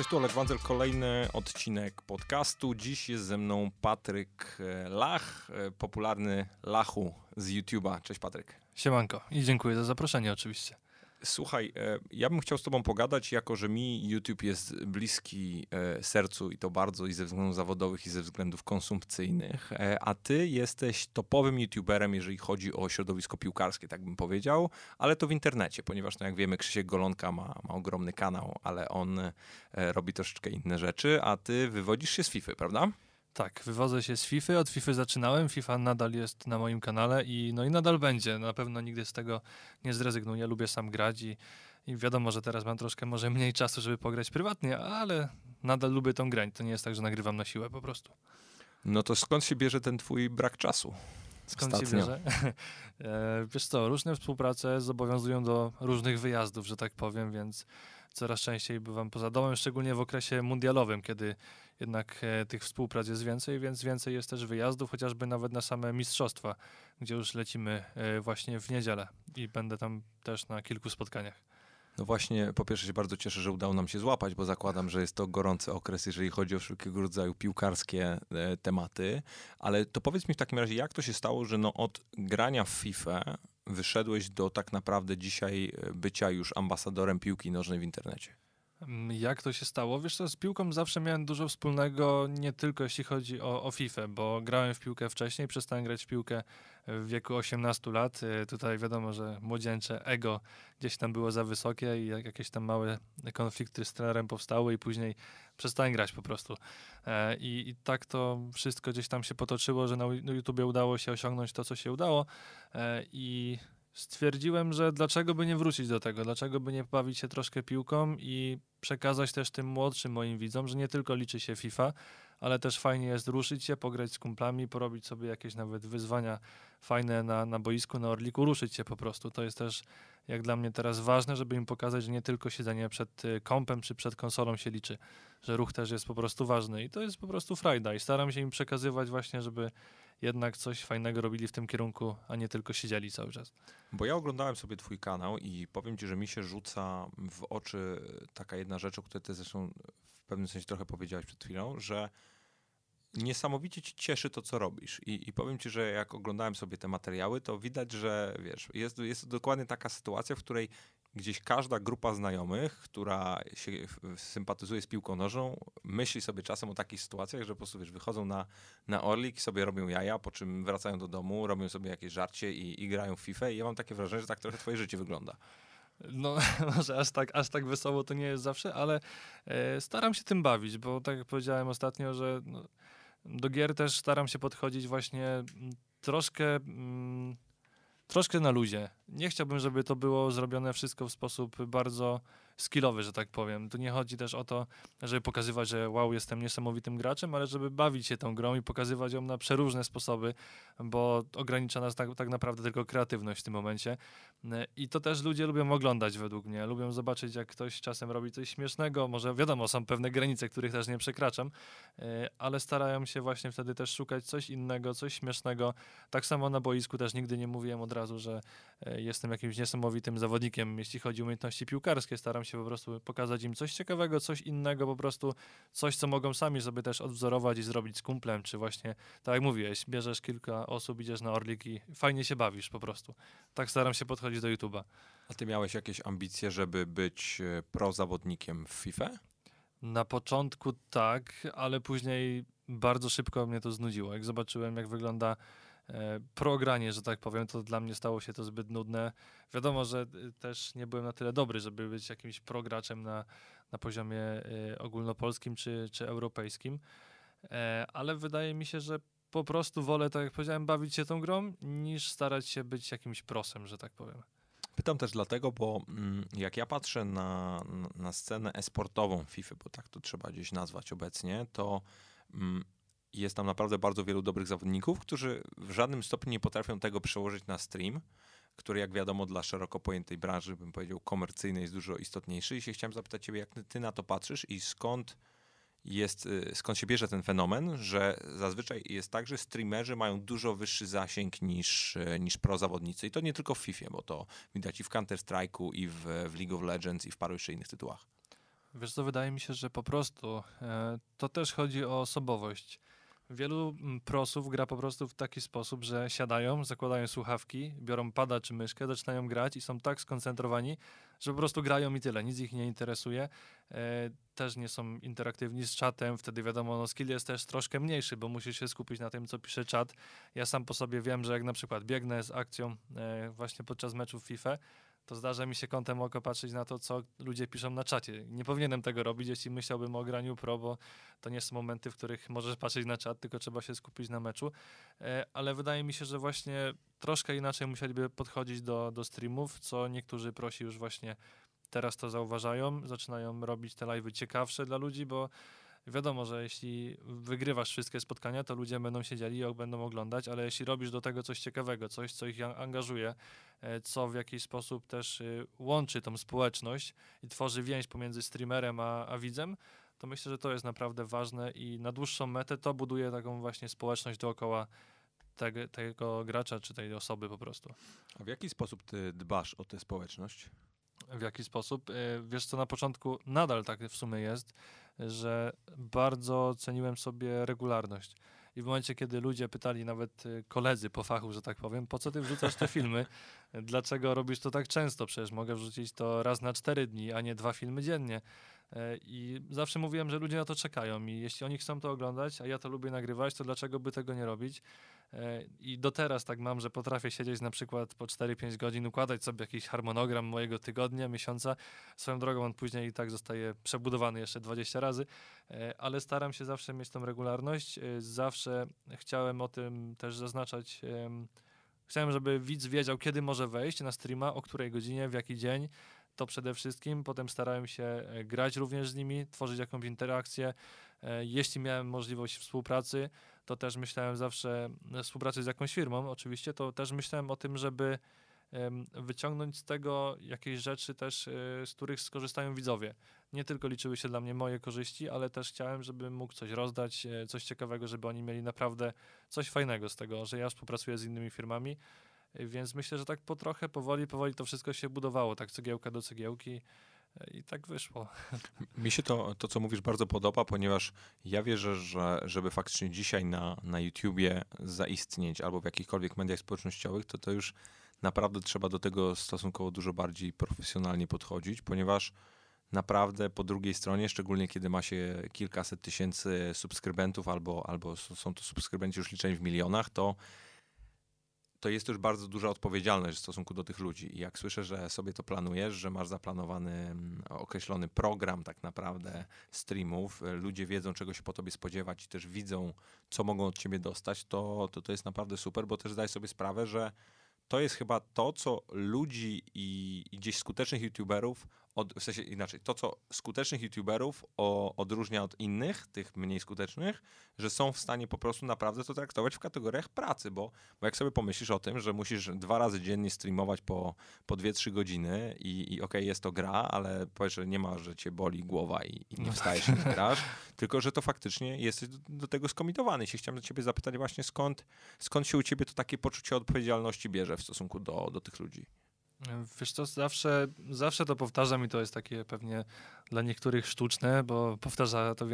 Cześć, tu Olek Wandzel, kolejny odcinek podcastu. Dziś jest ze mną Patryk e, Lach, e, popularny Lachu z YouTube'a. Cześć Patryk. Siemanko i dziękuję za zaproszenie oczywiście. Słuchaj, e, ja bym chciał z tobą pogadać, jako że mi YouTube jest bliski e, sercu i to bardzo i ze względów zawodowych i ze względów konsumpcyjnych, e, a ty jesteś topowym YouTuberem, jeżeli chodzi o środowisko piłkarskie, tak bym powiedział, ale to w internecie, ponieważ no jak wiemy Krzysiek Golonka ma, ma ogromny kanał, ale on robi troszeczkę inne rzeczy, a ty wywodzisz się z FIFA, prawda? Tak, wywodzę się z FIFA. Od FIFA zaczynałem. FIFA nadal jest na moim kanale i no i nadal będzie. Na pewno nigdy z tego nie zrezygnuję. Lubię sam grać i, i wiadomo, że teraz mam troszkę może mniej czasu, żeby pograć prywatnie, ale nadal lubię tą grać. To nie jest tak, że nagrywam na siłę po prostu. No to skąd się bierze ten twój brak czasu? Skąd Ostatnio. się bierze? E, wiesz co, różne współprace zobowiązują do różnych wyjazdów, że tak powiem, więc coraz częściej bywam poza domem, szczególnie w okresie mundialowym, kiedy jednak e, tych współprac jest więcej, więc więcej jest też wyjazdów, chociażby nawet na same mistrzostwa, gdzie już lecimy e, właśnie w niedzielę i będę tam też na kilku spotkaniach. No właśnie, po pierwsze się bardzo cieszę, że udało nam się złapać, bo zakładam, że jest to gorący okres, jeżeli chodzi o wszelkiego rodzaju piłkarskie e, tematy. Ale to powiedz mi w takim razie, jak to się stało, że no od grania w FIFA wyszedłeś do tak naprawdę dzisiaj e, bycia już ambasadorem piłki nożnej w internecie? Mm, jak to się stało? Wiesz co, z piłką zawsze miałem dużo wspólnego, nie tylko jeśli chodzi o, o FIFA, bo grałem w piłkę wcześniej, przestałem grać w piłkę w wieku 18 lat. E, tutaj wiadomo, że młodzieńcze ego gdzieś tam było za wysokie i jakieś tam małe konflikty z trenerem powstały i później przestałem grać po prostu. E, I, I, tak to wszystko gdzieś tam się potoczyło, że na YouTubie udało się osiągnąć to, co się udało i stwierdziłem, że dlaczego by nie wrócić do tego, dlaczego by nie bawić się troszkę piłką i przekazać też tym młodszym moim widzom, że nie tylko liczy się FIFA, ale też fajnie jest ruszyć się, pograć z kumplami, porobić sobie jakieś nawet wyzwania fajne na, na boisku, na Orliku, ruszyć się po prostu. To jest też jak dla mnie teraz ważne, żeby im pokazać, że nie tylko siedzenie przed y, kompem czy przed konsolą się liczy, że ruch też jest po prostu ważny i to jest po prostu frajda i staram się im przekazywać właśnie, żeby jednak coś fajnego robili w tym kierunku, a nie tylko siedzieli cały czas. Bo ja oglądałem sobie twój kanał i powiem ci, że mi się rzuca w oczy taka jedna rzecz, o której ty zresztą w pewnym sensie trochę powiedziałeś przed chwilą, że niesamowicie ci cieszy to, co robisz. I, I, powiem ci, że jak oglądałem sobie te materiały, to widać, że wiesz, jest, jest dokładnie taka sytuacja, w której gdzieś każda grupa znajomych, która się sympatyzuje z piłką nożną, myśli sobie czasem o takich sytuacjach, że po prostu wiesz, wychodzą na, na Orlik i sobie robią jaja, po czym wracają do domu, robią sobie jakieś żarcie i, i grają w FIFA i ja mam takie wrażenie, że tak trochę twoje życie wygląda. No, może aż tak, aż tak wesoło to nie jest zawsze, ale e, staram się tym bawić, bo tak jak powiedziałem ostatnio, że no, do gier też staram się podchodzić właśnie mm, troszkę... Mm, troszkę na luzie. Nie chciałbym, żeby to było zrobione wszystko w sposób bardzo skillowy, że tak powiem. Tu nie chodzi też o to, żeby pokazywać, że wow, jestem niesamowitym graczem, ale żeby bawić się tą grą i pokazywać ją na przeróżne sposoby, bo ogranicza nas tak, tak naprawdę tylko kreatywność w tym momencie. I to też ludzie lubią oglądać według mnie. Lubią zobaczyć, jak ktoś czasem robi coś śmiesznego. Może wiadomo, są pewne granice, których też nie przekraczam, e, ale starają się właśnie wtedy też szukać coś innego, coś śmiesznego. Tak samo na boisku też nigdy nie mówiłem od razu, że e, jestem jakimś niesamowitym zawodnikiem, jeśli chodzi o umiejętności piłkarskie. Staram się się po prostu pokazać im coś ciekawego, coś innego, po prostu coś, co mogą sami sobie też odwzorować i zrobić z kumplem, czy właśnie, tak jak mówiłeś, bierzesz kilka osób, idziesz na Orlik i fajnie się bawisz po prostu. Tak staram się podchodzić do YouTube'a. A ty miałeś jakieś ambicje, żeby być e, prozawodnikiem w FIFA? Na początku tak, ale później bardzo szybko mnie to znudziło. Jak zobaczyłem, jak wygląda progranie, że tak powiem, to dla mnie stało się to zbyt nudne. Wiadomo, że y, też nie byłem na tyle dobry, żeby być jakimś prograczem na, na poziomie y, ogólnopolskim czy, czy europejskim, e, ale wydaje mi się, że po prostu wolę, tak jak powiedziałem, bawić się tą grą, niż starać się być jakimś prosem, że tak powiem. Pytam też dlatego, bo mm, jak ja patrzę na, na scenę esportową FIFA, bo tak to trzeba gdzieś nazwać obecnie, to jest tam naprawdę bardzo wielu dobrych zawodników, którzy w żadnym stopniu nie potrafią tego przełożyć na stream, który jak wiadomo dla szeroko pojętej branży, bym powiedział komercyjnej, jest dużo istotniejszy. I się chciałem zapytać ciebie, jak ty na to patrzysz i skąd jest, y, skąd się bierze ten fenomen, że zazwyczaj jest tak, że streamerzy mają dużo wyższy zasięg niż, y, niż prozawodnicy. I to nie tylko w FIFA, bo to widać i w Counter-Strike'u, i w, w League of Legends, i w paru jeszcze innych tytułach. Wiesz co, wydaje mi się, że po prostu e, to też chodzi o osobowość. Wielu mm, prosów gra po prostu w taki sposób, że siadają, zakładają słuchawki, biorą pada czy myszkę, zaczynają grać i są tak skoncentrowani, że po prostu grają i tyle, nic ich nie interesuje. E, też nie są interaktywni z czatem, wtedy wiadomo, no skill jest też troszkę mniejszy, bo musisz się skupić na tym, co pisze czat. Ja sam po sobie wiem, że jak na przykład biegnę z akcją e, właśnie podczas meczów FIFA, to zdarza mi się kątem oko patrzeć na to, co ludzie piszą na czacie. Nie powinienem tego robić, jeśli myślałbym o graniu pro, bo to nie są momenty, w których możesz patrzeć na czat, tylko trzeba się skupić na meczu. E, ale wydaje mi się, że właśnie troszkę inaczej musieliby podchodzić do, do streamów, co niektórzy prosi już właśnie teraz to zauważają, zaczynają robić te live'y ciekawsze dla ludzi, bo wiadomo, że jeśli wygrywasz wszystkie spotkania, to ludzie będą siedzieli i będą oglądać, ale jeśli robisz do tego coś ciekawego, coś, co ich angażuje, e, co w jakiś sposób też y, łączy tą społeczność i tworzy więź pomiędzy streamerem a, a widzem, to myślę, że to jest naprawdę ważne i na dłuższą metę to buduje taką właśnie społeczność dookoła tego, tego gracza czy tej osoby po prostu. A w jaki sposób ty dbasz o tę społeczność? W jaki sposób? E, wiesz co, na początku nadal tak w sumie jest, że bardzo ceniłem sobie regularność. I w momencie, kiedy ludzie pytali, nawet y, koledzy po fachu, że tak powiem, po co ty wrzucasz te filmy? Dlaczego robisz to tak często? Przecież mogę wrzucić to raz na cztery dni, a nie dwa filmy dziennie. E, I zawsze mówiłem, że ludzie na to czekają i jeśli oni chcą to oglądać, a ja to lubię nagrywać, to dlaczego by tego nie robić? E, I do teraz tak mam, że potrafię siedzieć na przykład po 4-5 godzin, układać sobie jakiś harmonogram mojego tygodnia, miesiąca. Swoją drogą on później i tak zostaje przebudowany jeszcze 20 razy, e, ale staram się zawsze mieć tą regularność. Zawsze chciałem o tym też zaznaczać. Chciałem, żeby widz wiedział, kiedy może wejść na streama, o której godzinie, w jaki dzień to przede wszystkim. Potem starałem się e, grać również z nimi, tworzyć jakąś interakcję. E, jeśli miałem możliwość współpracy, to też myślałem zawsze, e, współpracy z jakąś firmą oczywiście, to też myślałem o tym, żeby wyciągnąć z tego jakieś rzeczy też, z których skorzystają widzowie. Nie tylko liczyły się dla mnie moje korzyści, ale też chciałem, żeby mógł coś rozdać, coś ciekawego, żeby oni mieli naprawdę coś fajnego z tego, że ja współpracuję z innymi firmami więc myślę, że tak po trochę, powoli, powoli to wszystko się budowało, tak cegiełka do cegiełki. E, I tak wyszło. Mi się to, to, co mówisz, bardzo podoba, ponieważ ja wierzę, że żeby faktycznie dzisiaj na, na YouTubie zaistnieć albo w jakichkolwiek mediach społecznościowych, to to już naprawdę trzeba do tego stosunkowo dużo bardziej profesjonalnie podchodzić, ponieważ naprawdę po drugiej stronie, szczególnie kiedy ma się kilkaset tysięcy subskrybentów albo, albo są to subskrybenci już liczeni w milionach, to to jest już bardzo duża odpowiedzialność w stosunku do tych ludzi. I jak słyszę, że sobie to planujesz, że masz zaplanowany mm, określony program tak naprawdę streamów, e, ludzie wiedzą, czego się po tobie spodziewać i też widzą, co mogą od ciebie dostać, to, to, to jest naprawdę super, bo też zdaj sobie sprawę, że to jest chyba to, co ludzi i, i gdzieś skutecznych youtuberów od, w sensie inaczej, to co skutecznych youtuberów o, odróżnia od innych, tych mniej skutecznych, że są w stanie po prostu naprawdę to traktować w kategoriach pracy, bo, bo jak sobie pomyślisz o tym, że musisz dwa razy dziennie streamować po, po 2-3 godziny i, i okej, okay, jest to gra, ale powiesz, że nie ma, że cię boli głowa i, i nie no wstajesz i nie grasz, tylko że to faktycznie jesteś do, do tego skomitowany. I się chciałem do ciebie zapytać właśnie skąd, skąd się u ciebie to takie poczucie odpowiedzialności bierze w stosunku do, do tych ludzi? Wiesz co, zawsze, zawsze to powtarzam i to jest takie pewnie dla niektórych sztuczne, bo powtarza to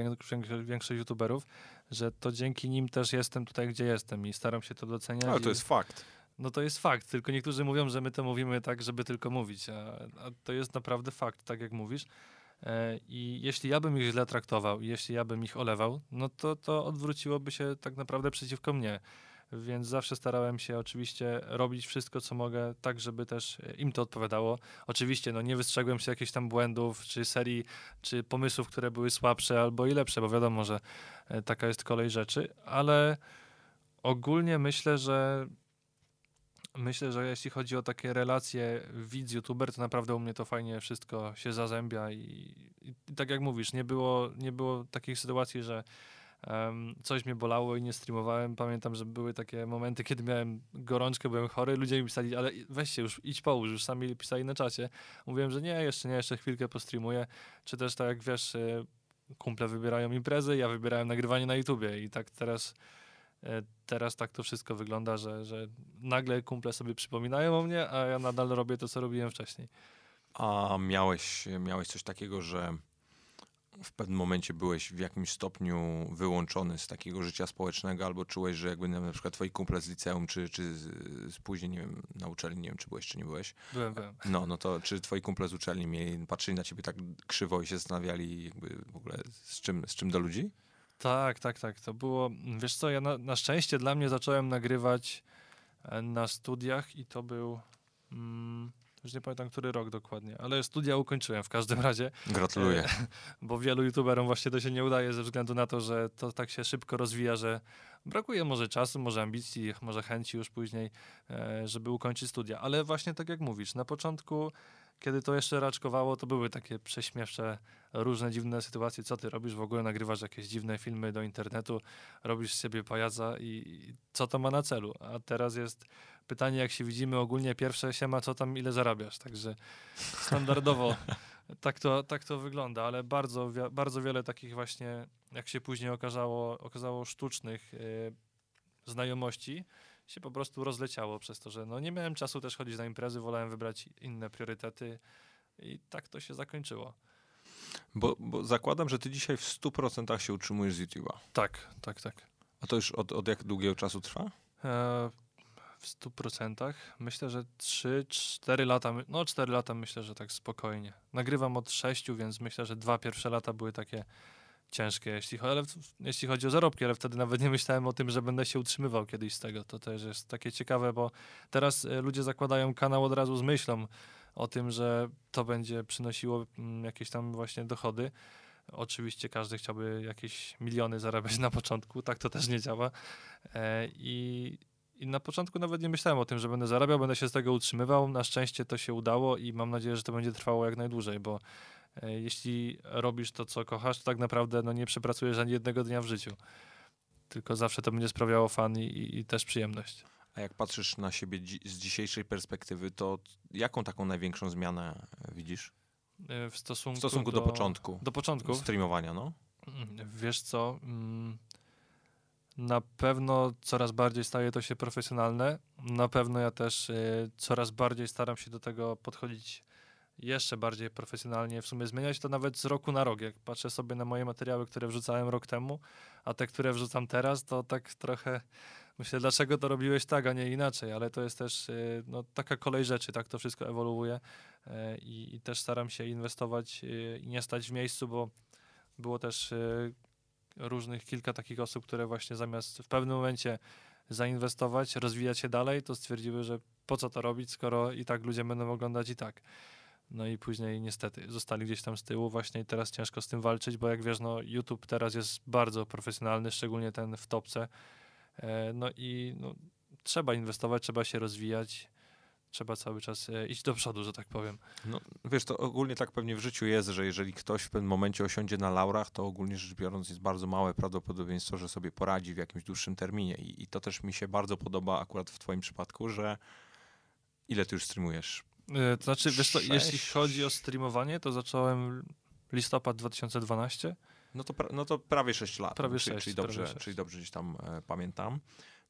większość youtuberów, że to dzięki nim też jestem tutaj, gdzie jestem i staram się to doceniać. Ale to jest fakt. No to jest fakt, tylko niektórzy mówią, że my to mówimy tak, żeby tylko mówić, a, a to jest naprawdę fakt, tak jak mówisz. E, I jeśli ja bym ich źle traktował, jeśli ja bym ich olewał, no to to odwróciłoby się tak naprawdę przeciwko mnie więc zawsze starałem się oczywiście robić wszystko, co mogę, tak, żeby też im to odpowiadało. Oczywiście, no nie wystrzegłem się jakichś tam błędów, czy serii, czy pomysłów, które były słabsze albo i lepsze, bo wiadomo, że e, taka jest kolej rzeczy, ale ogólnie myślę, że Myślę, że jeśli chodzi o takie relacje widz-youtuber, to naprawdę u mnie to fajnie wszystko się zazębia i, i tak jak mówisz, nie było, nie było takich sytuacji, że Um, coś mnie bolało i nie streamowałem. Pamiętam, że były takie momenty, kiedy miałem gorączkę, byłem chory. Ludzie mi pisali, ale weź się już, idź połóż. Już sami pisali na czacie. Mówiłem, że nie, jeszcze nie, jeszcze chwilkę postreamuję. Czy też tak jak wiesz, e, kumple wybierają imprezy, ja wybierałem nagrywanie na YouTubie i tak teraz e, teraz tak to wszystko wygląda, że, że nagle kumple sobie przypominają o mnie, a ja nadal robię to, co robiłem wcześniej. A miałeś, miałeś coś takiego, że w pewnym momencie byłeś w jakimś stopniu wyłączony z takiego życia społecznego, albo czułeś, że jakby na przykład twoi kumple z liceum, czy, czy z, później, nie wiem, na uczelni, nie wiem, czy byłeś, czy nie byłeś. Byłem, byłem. No, no to czy twoi kumple z uczelni mieli, patrzyli na ciebie tak krzywo i się zastanawiali jakby w ogóle z czym, z czym do ludzi? Tak, tak, tak. To było, wiesz co, ja na, na szczęście dla mnie zacząłem nagrywać e, na studiach i to był, mm, już nie pamiętam który rok dokładnie, ale studia ukończyłem w każdym razie, Gratuluję. bo wielu youtuberom właśnie to się nie udaje ze względu na to, że to tak się szybko rozwija, że brakuje może czasu, może ambicji, może chęci już później, e, żeby ukończyć studia. Ale właśnie tak jak mówisz, na początku kiedy to jeszcze raczkowało, to były takie prześmiewcze, różne dziwne sytuacje. Co ty robisz? W ogóle nagrywasz jakieś dziwne filmy do internetu, robisz z siebie pajaca i, co to ma na celu? A teraz jest pytanie, jak się widzimy ogólnie, pierwsze się ma, co tam, ile zarabiasz. Także standardowo tak to, tak to wygląda, ale bardzo, bardzo wiele takich właśnie, jak się później okazało, okazało sztucznych y, znajomości, się po prostu rozleciało przez to, że no nie miałem czasu też chodzić na imprezy, wolałem wybrać inne priorytety i tak to się zakończyło. Bo, bo zakładam, że ty dzisiaj w 100% się utrzymujesz z YouTube'a. Tak, tak, tak. A to już od, od jak długiego czasu trwa? E, w stu procentach. Myślę, że 3-4 lata, no 4 lata myślę, że tak spokojnie. Nagrywam od 6, więc myślę, że dwa pierwsze lata były takie ciężkie, jeśli, ale jeśli chodzi o zarobki, ale wtedy nawet nie myślałem o tym, że będę się utrzymywał kiedyś z tego. To też jest takie ciekawe, bo teraz e, ludzie zakładają kanał od razu z myślą o tym, że to będzie przynosiło mm, jakieś tam właśnie dochody. Oczywiście każdy chciałby jakieś miliony zarabiać na początku, tak to też nie działa. E, I, I na początku nawet nie myślałem o tym, że będę zarabiał, będę się z tego utrzymywał. Na szczęście to się udało i mam nadzieję, że to będzie trwało jak najdłużej, bo jeśli robisz to, co kochasz, to tak naprawdę no, nie przepracujesz ani jednego dnia w życiu. Tylko zawsze to będzie sprawiało fan i, i, też przyjemność. A jak patrzysz na siebie dzi- z dzisiejszej perspektywy, to jaką taką największą zmianę e, widzisz? E, W stosunku, W stosunku do, początku Do początku. streamowania, no? Mm, Wiesz co? mm, Na pewno coraz bardziej staje to się profesjonalne. Na pewno ja też y, coraz bardziej staram się do tego podchodzić jeszcze bardziej profesjonalnie. W sumie zmieniać to nawet z roku na rok. Jak patrzę sobie na moje materiały, które wrzucałem rok temu, a te, które wrzucam teraz, to tak trochę myślę, dlaczego to robiłeś tak, a nie inaczej. Ale to jest też y, no, taka kolej rzeczy, tak to wszystko ewoluuje y, i, i też staram się inwestować y, i nie stać w miejscu, bo było też różnych kilka takich osób, które właśnie zamiast w pewnym momencie zainwestować, rozwijać się dalej, to stwierdziły, że po co to robić, skoro i tak ludzie będą oglądać i tak. No i później niestety zostali gdzieś tam z tyłu właśnie i teraz ciężko z tym walczyć, bo jak wiesz, no YouTube teraz jest bardzo profesjonalny, szczególnie ten w topce. E, no i no, trzeba inwestować, trzeba się rozwijać, trzeba cały czas e, iść do przodu, że tak powiem. no? Wiesz, to ogólnie tak pewnie w życiu jest, że jeżeli ktoś w pewnym momencie osiądzie na laurach, to ogólnie rzecz biorąc jest bardzo małe prawdopodobieństwo, że sobie poradzi w jakimś dłuższym terminie. I, I to też mi się bardzo podoba akurat w twoim przypadku, że ile ty już streamujesz? E, To znaczy, wiesz co, jeśli chodzi o streamowanie, to zacząłem listopad 2012. No to, pra- no to prawie 6 lat. Prawie czyli, sześć, czyli, prawie dobrze, sześć. czyli dobrze gdzieś tam e, pamiętam.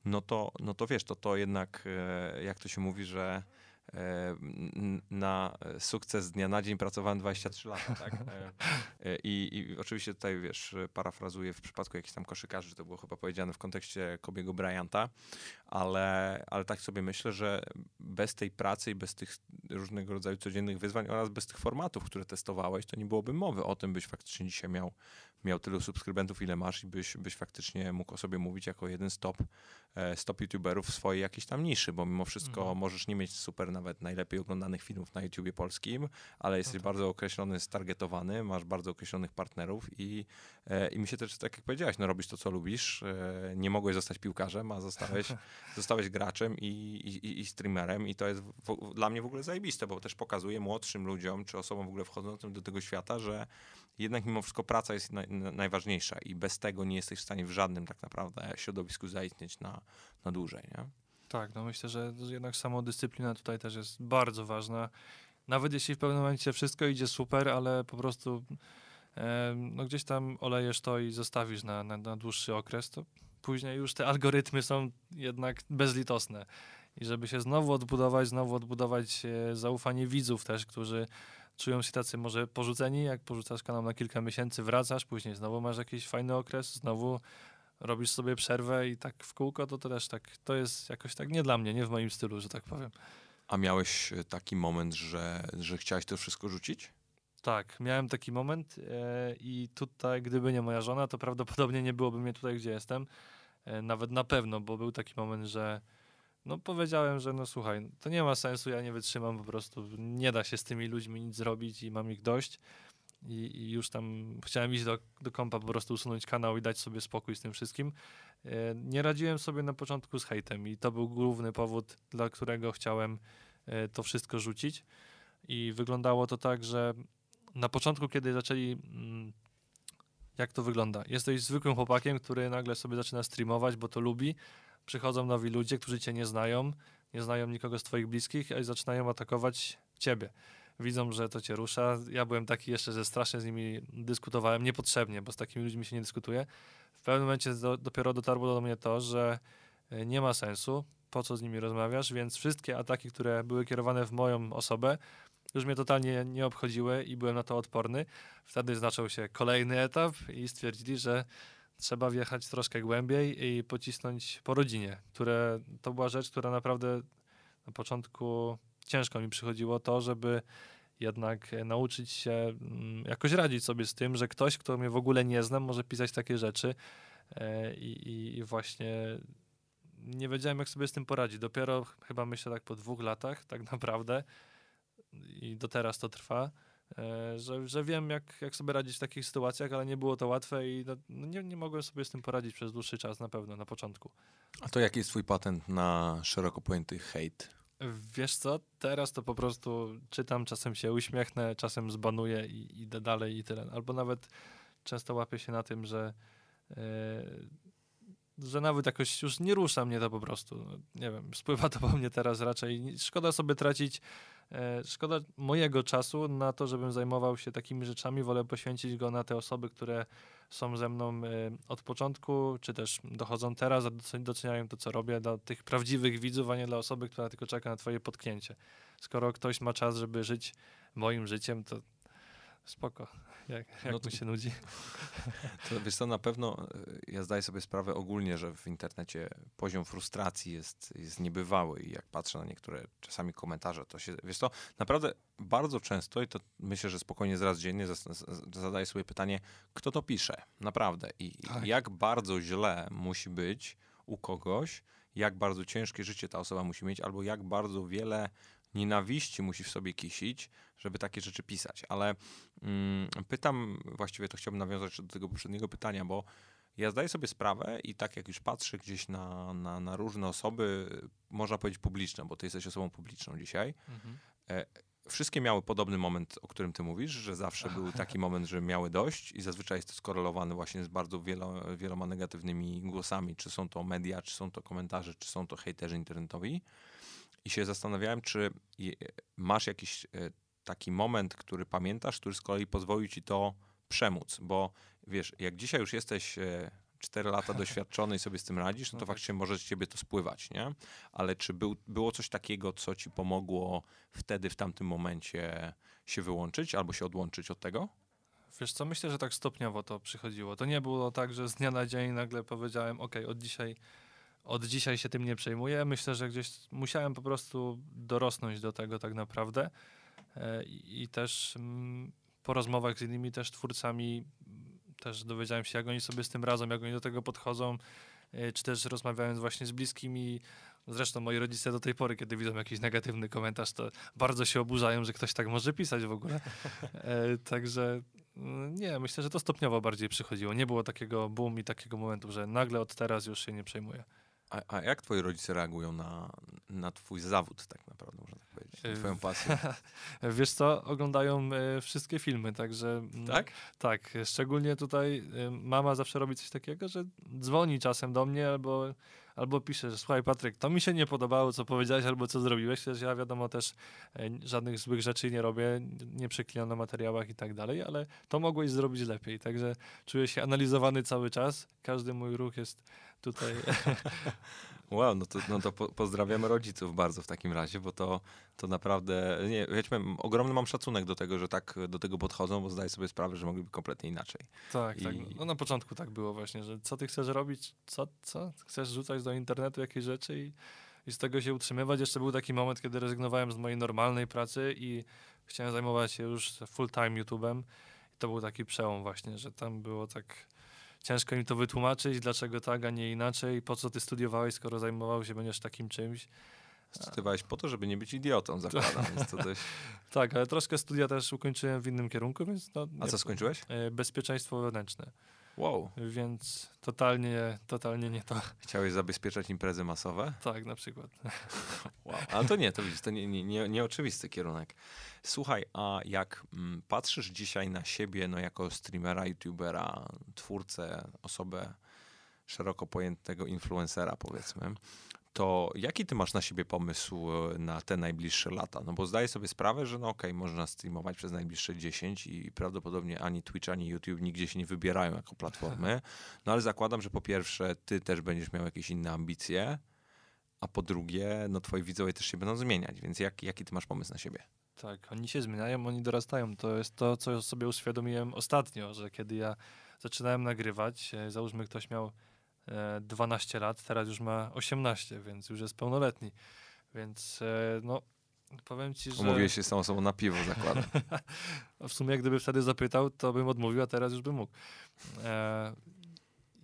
No to, no to wiesz, to to jednak, e, jak to się mówi, że na sukces z dnia na dzień pracowałem 23 lata, tak? E, e, I, I oczywiście tutaj, wiesz, parafrazuję w przypadku jakichś tam koszykarzy, to było chyba powiedziane w kontekście Kobiego Bryanta, ale, ale tak sobie myślę, że bez tej pracy i bez tych różnego rodzaju codziennych wyzwań oraz bez tych formatów, które testowałeś, to nie byłoby mowy o tym, byś faktycznie dzisiaj miał, miał tylu subskrybentów, ile masz i byś, byś faktycznie mógł o sobie mówić jako jeden z top, e, z top youtuberów w swojej jakiejś tam niszy, bo mimo wszystko Mhm. możesz nie mieć super nawet najlepiej oglądanych filmów na YouTubie polskim, ale jesteś tak. bardzo określony, stargetowany, masz bardzo określonych partnerów i, e, i mi się też, tak jak powiedziałeś, no robisz to, co lubisz, e, nie mogłeś zostać piłkarzem, a zostałeś, zostałeś graczem i, i, i streamerem i to jest w, dla mnie w ogóle zajebiste, bo też pokazuje młodszym ludziom, czy osobom w ogóle wchodzącym do tego świata, że jednak mimo wszystko praca jest naj, na- najważniejsza i bez tego nie jesteś w stanie w żadnym tak naprawdę środowisku zaistnieć na, na dłużej, nie? Tak, no myślę, że jednak samodyscyplina tutaj też jest bardzo ważna. Nawet jeśli w pewnym momencie wszystko idzie super, ale po prostu em, no gdzieś tam olejesz to i zostawisz na, na, na dłuższy okres, to później już te algorytmy są jednak bezlitosne. i żeby się znowu odbudować, znowu odbudować e, zaufanie widzów też, którzy czują się tacy może porzuceni, jak porzucasz kanał na kilka miesięcy, wracasz, później znowu masz jakiś fajny okres, znowu robisz sobie przerwę i tak w kółko, to, to też tak, to jest jakoś tak nie dla mnie, nie w moim stylu, że tak powiem. A miałeś e, taki moment, że, że chciałeś to wszystko rzucić? Tak, miałem taki moment e, i tutaj, gdyby nie moja żona, to prawdopodobnie nie byłoby mnie tutaj, gdzie jestem. E, nawet na pewno, bo był taki moment, że no powiedziałem, że no słuchaj, to nie ma sensu, ja nie wytrzymam po prostu, nie da się z tymi ludźmi nic zrobić i mam ich dość. I, i już tam chciałem iść do, do kompa, po prostu usunąć kanał i dać sobie spokój z tym wszystkim. E, nie radziłem sobie na początku z hejtem i to był główny powód, dla którego chciałem e, to wszystko rzucić. I wyglądało to tak, że na początku, kiedy zaczęli. Mm, jak to wygląda? Jesteś zwykłym chłopakiem, który nagle sobie zaczyna streamować, bo to lubi. Przychodzą nowi ludzie, którzy cię nie znają, nie znają nikogo z twoich bliskich, i zaczynają atakować ciebie. Widzą, że to cię rusza. Ja byłem taki jeszcze, że strasznie z nimi dyskutowałem niepotrzebnie, bo z takimi ludźmi się nie dyskutuje. W pewnym momencie do, dopiero dotarło do mnie to, że e, nie ma sensu, po co z nimi rozmawiasz, więc wszystkie ataki, które były kierowane w moją osobę, już mnie totalnie nie obchodziły i byłem na to odporny. Wtedy zaczął się kolejny etap i stwierdzili, że trzeba wjechać troszkę głębiej i pocisnąć po rodzinie, które to była rzecz, która naprawdę na początku ciężko mi przychodziło to, żeby jednak nauczyć się mm, jakoś radzić sobie z tym, że ktoś, kto mnie w ogóle nie znam, może pisać takie rzeczy e, i, i właśnie nie wiedziałem, jak sobie z tym poradzić. Dopiero chyba myślę tak po dwóch latach, tak naprawdę, i do teraz to trwa, e, że, że wiem, jak, jak sobie radzić w takich sytuacjach, ale nie było to łatwe i no, no, nie, nie mogłem sobie z tym poradzić przez dłuższy czas na pewno, na początku. A to jaki jest twój patent na szeroko pojęty hejt? Wiesz co, teraz to po prostu czytam, czasem się uśmiechnę, czasem zbanuję i idę dalej i tyle. Albo nawet często łapię się na tym, że yy, że nawet jakoś już nie rusza mnie to po prostu. Nie wiem, spływa to po mnie teraz raczej. Szkoda sobie tracić E, szkoda mojego czasu na to, żebym zajmował się takimi rzeczami. Wolę poświęcić go na te osoby, które są ze mną e, od początku, czy też dochodzą teraz, doceniają to, co robię, dla tych prawdziwych widzów, a nie dla osoby, która tylko czeka na twoje podknięcie. Skoro ktoś ma czas, żeby żyć moim życiem, to spoko. Jak, jak no to, się nudzi. To wiesz co, na pewno e, ja zdaję sobie sprawę ogólnie, że w internecie poziom frustracji jest, jest niebywały i jak patrzę na niektóre czasami komentarze, to się, wiesz co, naprawdę bardzo często i to myślę, że spokojnie zraz dziennie zadaję sobie pytanie, kto to pisze, naprawdę i tak. jak bardzo źle musi być u kogoś, jak bardzo ciężkie życie ta osoba musi mieć, albo jak bardzo wiele nienawiści musi w sobie kisić, żeby takie rzeczy pisać. Ale mm, pytam, właściwie to chciałbym nawiązać do tego poprzedniego pytania, bo ja zdaję sobie sprawę i tak jak już patrzę gdzieś na, na, na różne osoby, można powiedzieć publiczne, bo ty jesteś osobą publiczną dzisiaj, mhm. e, wszystkie miały podobny moment, o którym ty mówisz, że zawsze był taki moment, że miały dość i zazwyczaj jest to skorelowane właśnie z bardzo wielo, wieloma negatywnymi głosami, czy są to media, czy są to komentarze, czy są to hejterzy internetowi. I się zastanawiałem, czy masz jakiś e, taki moment, który pamiętasz, który z kolei pozwolił ci to przemóc, bo wiesz, jak dzisiaj już jesteś 4 e, lata doświadczony i sobie z tym radzisz, no to no faktycznie tak. może z ciebie to spływać, nie? Ale czy był, było coś takiego, co ci pomogło wtedy, w tamtym momencie się wyłączyć albo się odłączyć od tego? Wiesz co, myślę, że tak stopniowo to przychodziło. To nie było tak, że z dnia na dzień nagle powiedziałem, ok, od dzisiaj od dzisiaj się tym nie przejmuję. Myślę, że gdzieś musiałem po prostu dorosnąć do tego tak naprawdę e, i, też mm, po rozmowach z innymi też twórcami też dowiedziałem się, jak oni sobie z tym radzą, jak oni do tego podchodzą, e, czy też rozmawiając właśnie z bliskimi. Zresztą moi rodzice do tej pory, kiedy widzą jakiś negatywny komentarz, to bardzo się oburzają, że ktoś tak może pisać w ogóle. E, także mm, nie, myślę, że to stopniowo bardziej przychodziło. Nie było takiego boom i takiego momentu, że nagle od teraz już się nie przejmuję. A, a, jak twoi rodzice reagują na, na twój zawód, tak naprawdę, można tak powiedzieć, na twoją pasję? Wiesz co, oglądają e, wszystkie filmy, także... Mm, tak? Tak, szczególnie tutaj e, mama zawsze robi coś takiego, że dzwoni czasem do mnie albo, albo pisze, że słuchaj Patryk, to mi się nie podobało, co powiedziałeś albo co zrobiłeś, też ja wiadomo też e, żadnych złych rzeczy nie robię, nie przeklinam na materiałach i tak dalej, ale to mogłeś zrobić lepiej, także czuję się analizowany cały czas, każdy mój ruch jest tutaj. Wow, no to, no to po, pozdrawiamy rodziców bardzo w takim razie, bo to, to naprawdę, nie, wiecie, ogromny mam szacunek do tego, że tak do tego podchodzą, bo zdaję sobie sprawę, że mogliby kompletnie inaczej. Tak, I- tak. No na początku tak było właśnie, że co ty chcesz robić, co, co? Chcesz rzucać do internetu jakieś rzeczy i, i z tego się utrzymywać. Jeszcze był taki moment, kiedy rezygnowałem z mojej normalnej pracy i chciałem zajmować się już full time YouTube'em. I to był taki przełom właśnie, że tam było tak ciężko mi to wytłumaczyć, dlaczego tak, a nie inaczej, po co ty studiowałeś, skoro zajmował się będziesz takim czymś. Studiowałeś po to, żeby nie być idiotą, zakładam, więc to dość... Tak, ale troszkę studia też ukończyłem w innym kierunku, więc no... A co skończyłeś? e, Bezpieczeństwo wewnętrzne. Wow, Więc totalnie, totalnie nie to. chciałeś zabezpieczać imprezy masowe? Tak, na przykład. Wow. Ale to nie, to widzisz, to nie, nie, nie, nieoczywisty kierunek. Słuchaj, a jak mm, patrzysz dzisiaj na siebie, no jako streamera, youtubera, twórcę, osobę szeroko pojętego influencera, powiedzmy, to jaki ty masz na siebie pomysł e, na te najbliższe lata? No bo zdaję sobie sprawę, że no okej, można streamować przez najbliższe 10 i prawdopodobnie ani Twitch, ani YouTube nigdzie się nie wybierają jako platformy, no ale zakładam, że po pierwsze ty też będziesz miał jakieś inne ambicje, a po drugie, no twoi widzowie też się będą zmieniać, więc jak, jaki ty masz pomysł na siebie? Tak, oni się zmieniają, oni dorastają. To jest to, co sobie uświadomiłem ostatnio, że kiedy ja zaczynałem nagrywać, e, załóżmy ktoś miał 12 lat, teraz już ma 18, więc już jest pełnoletni. Więc e, no, powiem ci, że... Umówiłeś się z tą osobą na piwo, zakładam. W sumie, gdyby wtedy zapytał, to bym odmówił, a teraz już bym mógł. E,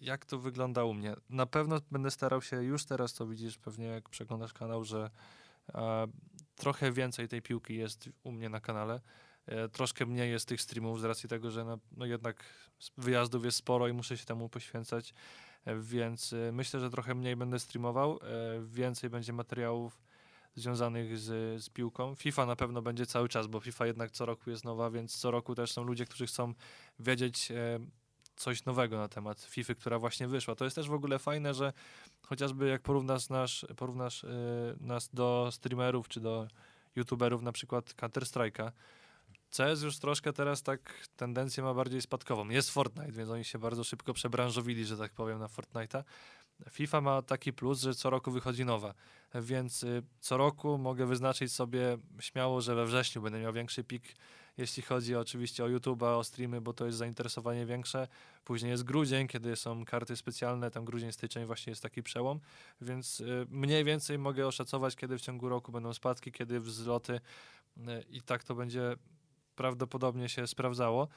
jak to wygląda u mnie? Na pewno będę starał się, już teraz to widzisz pewnie, jak przeglądasz kanał, że e, trochę więcej tej piłki jest u mnie na kanale. E, troszkę mniej jest tych streamów z racji tego, że no, no jednak wyjazdów jest sporo i muszę się temu poświęcać. E, więc e, myślę, że trochę mniej będę streamował. Więcej będzie materiałów związanych z, z piłką. FIFA na pewno będzie cały czas, bo FIFA jednak co roku jest nowa, więc co roku też są ludzie, którzy chcą wiedzieć coś nowego na temat FIFA, która właśnie wyszła. To jest też w ogóle fajne, że chociażby jak porównasz, nasz, porównasz nas do streamerów czy do youtuberów, na przykład Counter-Strike'a, CS już troszkę teraz tak tendencję ma bardziej spadkową. Jest Fortnite, więc oni się bardzo szybko przebranżowili, że tak powiem, na Fortnite'a. FIFA ma taki plus, że co roku wychodzi nowa, więc y, co roku mogę wyznaczyć sobie śmiało, że we wrześniu będę miał większy pik, jeśli chodzi oczywiście o YouTube'a, o streamy, bo to jest zainteresowanie większe. Później jest grudzień, kiedy są karty specjalne, tam grudzień, styczeń właśnie jest taki przełom, więc y, mniej więcej mogę oszacować, kiedy w ciągu roku będą spadki, kiedy wzloty y, i tak to będzie prawdopodobnie się sprawdzało.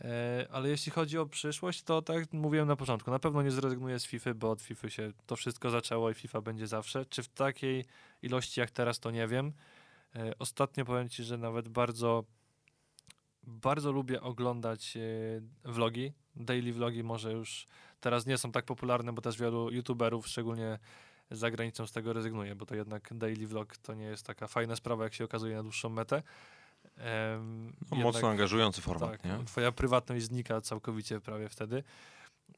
E, Ale jeśli chodzi o przyszłość, to tak jak mówiłem na początku, na pewno nie zrezygnuję z FIFA, bo od FIFA się to wszystko zaczęło i FIFA będzie zawsze. Czy w takiej ilości jak teraz, to nie wiem. E, Ostatnio powiem Ci, że nawet bardzo, bardzo lubię oglądać e, vlogi. Daily vlogi może już teraz nie są tak popularne, bo też wielu youtuberów, szczególnie za granicą z tego rezygnuje, bo to jednak daily vlog to nie jest taka fajna sprawa, jak się okazuje na dłuższą metę. Em, No, jednak- mocno angażujący format, tak, nie? twoja prywatność znika całkowicie prawie wtedy.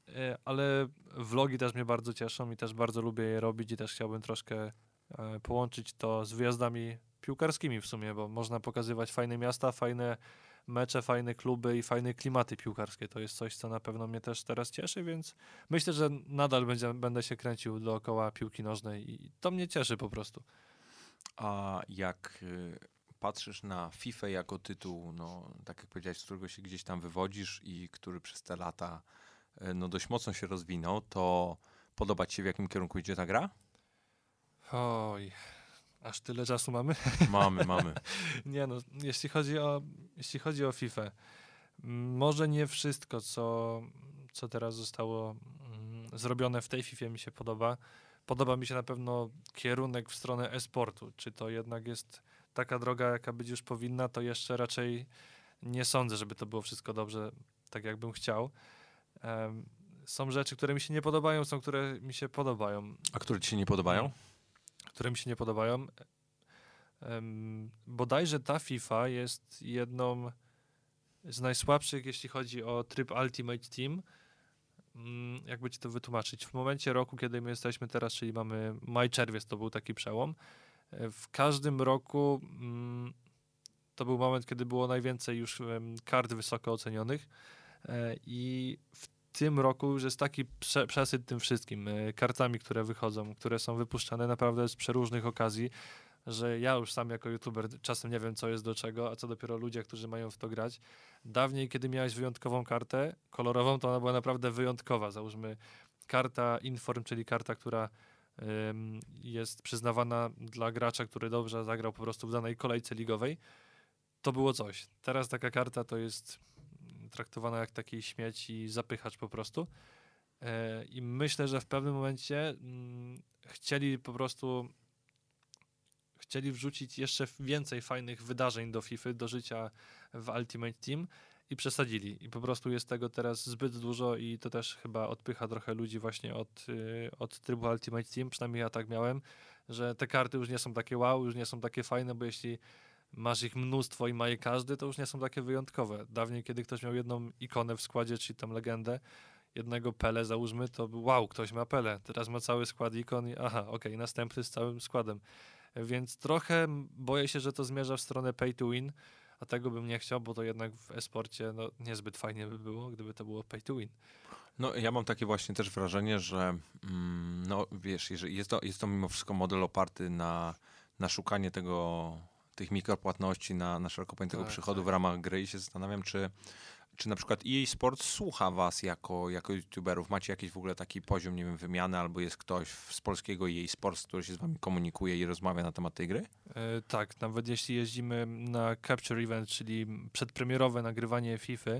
E, Ale vlogi też mnie bardzo cieszą i też bardzo lubię je robić i też chciałbym troszkę e, połączyć to z wyjazdami piłkarskimi w sumie, bo można pokazywać fajne miasta, fajne mecze, fajne kluby i fajne klimaty piłkarskie. To jest coś, co na pewno mnie też teraz cieszy, więc myślę, że nadal będzie, będę się kręcił dookoła piłki nożnej i to mnie cieszy po prostu. A jak y, patrzysz na FIFA jako tytuł, no tak jak powiedziałeś, z którego się gdzieś tam wywodzisz i który przez te lata y, no dość mocno się rozwinął, to podoba ci się w jakim kierunku idzie ta gra? Oj, aż tyle czasu mamy? Mamy, mamy. Nie no, jeśli chodzi o, jeśli chodzi o FIFA, może nie wszystko, co, co teraz zostało mm, zrobione w tej FIFA mi się podoba. Podoba mi się na pewno kierunek w stronę e-sportu. Czy to jednak jest taka droga, jaka być już powinna, to jeszcze raczej nie sądzę, żeby to było wszystko dobrze, tak jakbym chciał. Em, są rzeczy, które mi się nie podobają, są, które mi się podobają A które ci się nie podobają? które mi się nie podobają. Um, bodajże ta FIFA jest jedną z najsłabszych, jeśli chodzi o tryb Ultimate Team. Mm, jakby ci to wytłumaczyć? W momencie roku, kiedy my jesteśmy teraz, czyli mamy maj-czerwiec, to był taki przełom. W każdym roku mm, to był moment, kiedy było najwięcej już kart wysoko ocenionych e, i w tym roku już jest taki prze, przesyt tym wszystkim, e, kartami, które wychodzą, które są wypuszczane naprawdę z przeróżnych okazji, że ja już sam jako youtuber czasem nie wiem, co jest do czego, a co dopiero ludzie, którzy mają w to grać. Dawniej, kiedy miałeś wyjątkową kartę kolorową, to ona była naprawdę wyjątkowa. Załóżmy karta Inform, czyli karta, która jest przyznawana dla gracza, który dobrze zagrał po prostu w danej kolejce ligowej. To było coś. Teraz taka karta to jest traktowana jak taki śmieć i zapychacz po prostu. E, I myślę, że w pewnym momencie mm, chcieli po prostu chcieli wrzucić jeszcze więcej fajnych wydarzeń do FIFA, do życia w Ultimate Team i przesadzili. I po prostu jest tego teraz zbyt dużo i to też chyba odpycha trochę ludzi właśnie od, y, od trybu Ultimate Team, przynajmniej ja tak miałem, że te karty już nie są takie wow, już nie są takie fajne, bo jeśli masz ich mnóstwo i ma je każdy, to już nie są takie wyjątkowe. Dawniej, kiedy ktoś miał jedną ikonę w składzie, czyli tam legendę, jednego Pele załóżmy, to wow, ktoś ma Pele. Teraz ma cały skład ikon i aha, okej, okay, następny z całym składem. Więc trochę boję się, że to zmierza w stronę pay to win, a tego bym nie chciał, bo to jednak w esporcie no, niezbyt fajnie by było, gdyby to było pay to win. No, ja mam takie właśnie też wrażenie, że mm, no wiesz, jeżeli jest to, jest to mimo wszystko model oparty na, na szukanie tego, tych mikropłatności, na, na szeroko pojętego tak, przychodu tak. w ramach gry i się zastanawiam, czy czy na przykład EA Sports słucha was jako, jako youtuberów? Macie jakiś w ogóle taki poziom, nie wiem, wymiany, albo jest ktoś z polskiego EA Sports, który się z wami komunikuje i rozmawia na temat tej gry? E, tak, nawet jeśli jeździmy na Capture Event, czyli przedpremierowe nagrywanie FIFA,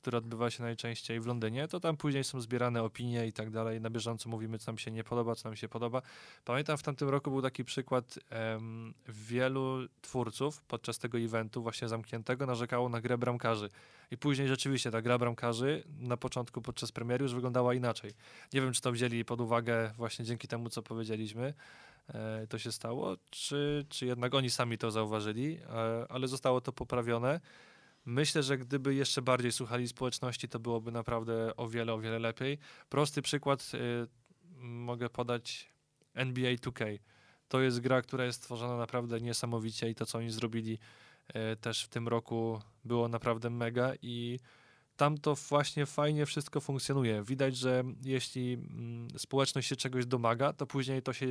które odbywa się najczęściej w Londynie, to tam później są zbierane opinie i tak dalej. Na bieżąco mówimy, co nam się nie podoba, co nam się podoba. Pamiętam, w tamtym roku był taki przykład, um, wielu twórców podczas tego eventu właśnie zamkniętego narzekało na grę bramkarzy. I później rzeczywiście ta gra bramkarzy na początku podczas premiery już wyglądała inaczej. Nie wiem, czy to wzięli pod uwagę właśnie dzięki temu, co powiedzieliśmy, e, to się stało, czy, czy jednak oni sami to zauważyli, e, ale zostało to poprawione. Myślę, że gdyby jeszcze bardziej słuchali społeczności, to byłoby naprawdę o wiele, o wiele lepiej. Prosty przykład y, mogę podać NBA 2K. To jest gra, która jest stworzona naprawdę niesamowicie i to, co oni zrobili y, też w tym roku było naprawdę mega i tam to właśnie fajnie wszystko funkcjonuje. Widać, że jeśli mm, społeczność się czegoś domaga, to później to się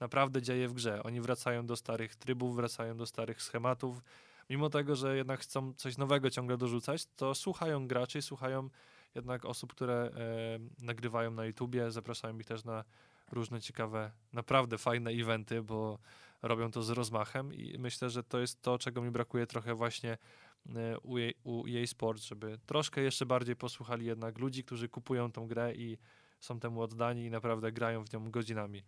naprawdę dzieje w grze. Oni wracają do starych trybów, wracają do starych schematów, mimo tego, że jednak chcą coś nowego ciągle dorzucać, to słuchają graczy, słuchają jednak osób, które e, nagrywają na YouTubie, zapraszają ich też na różne ciekawe, naprawdę fajne eventy, bo robią to z rozmachem i myślę, że to jest to, czego mi brakuje trochę właśnie e, u, jej, u EA Sports, żeby troszkę jeszcze bardziej posłuchali jednak ludzi, którzy kupują tą grę i są temu oddani i naprawdę grają w nią godzinami.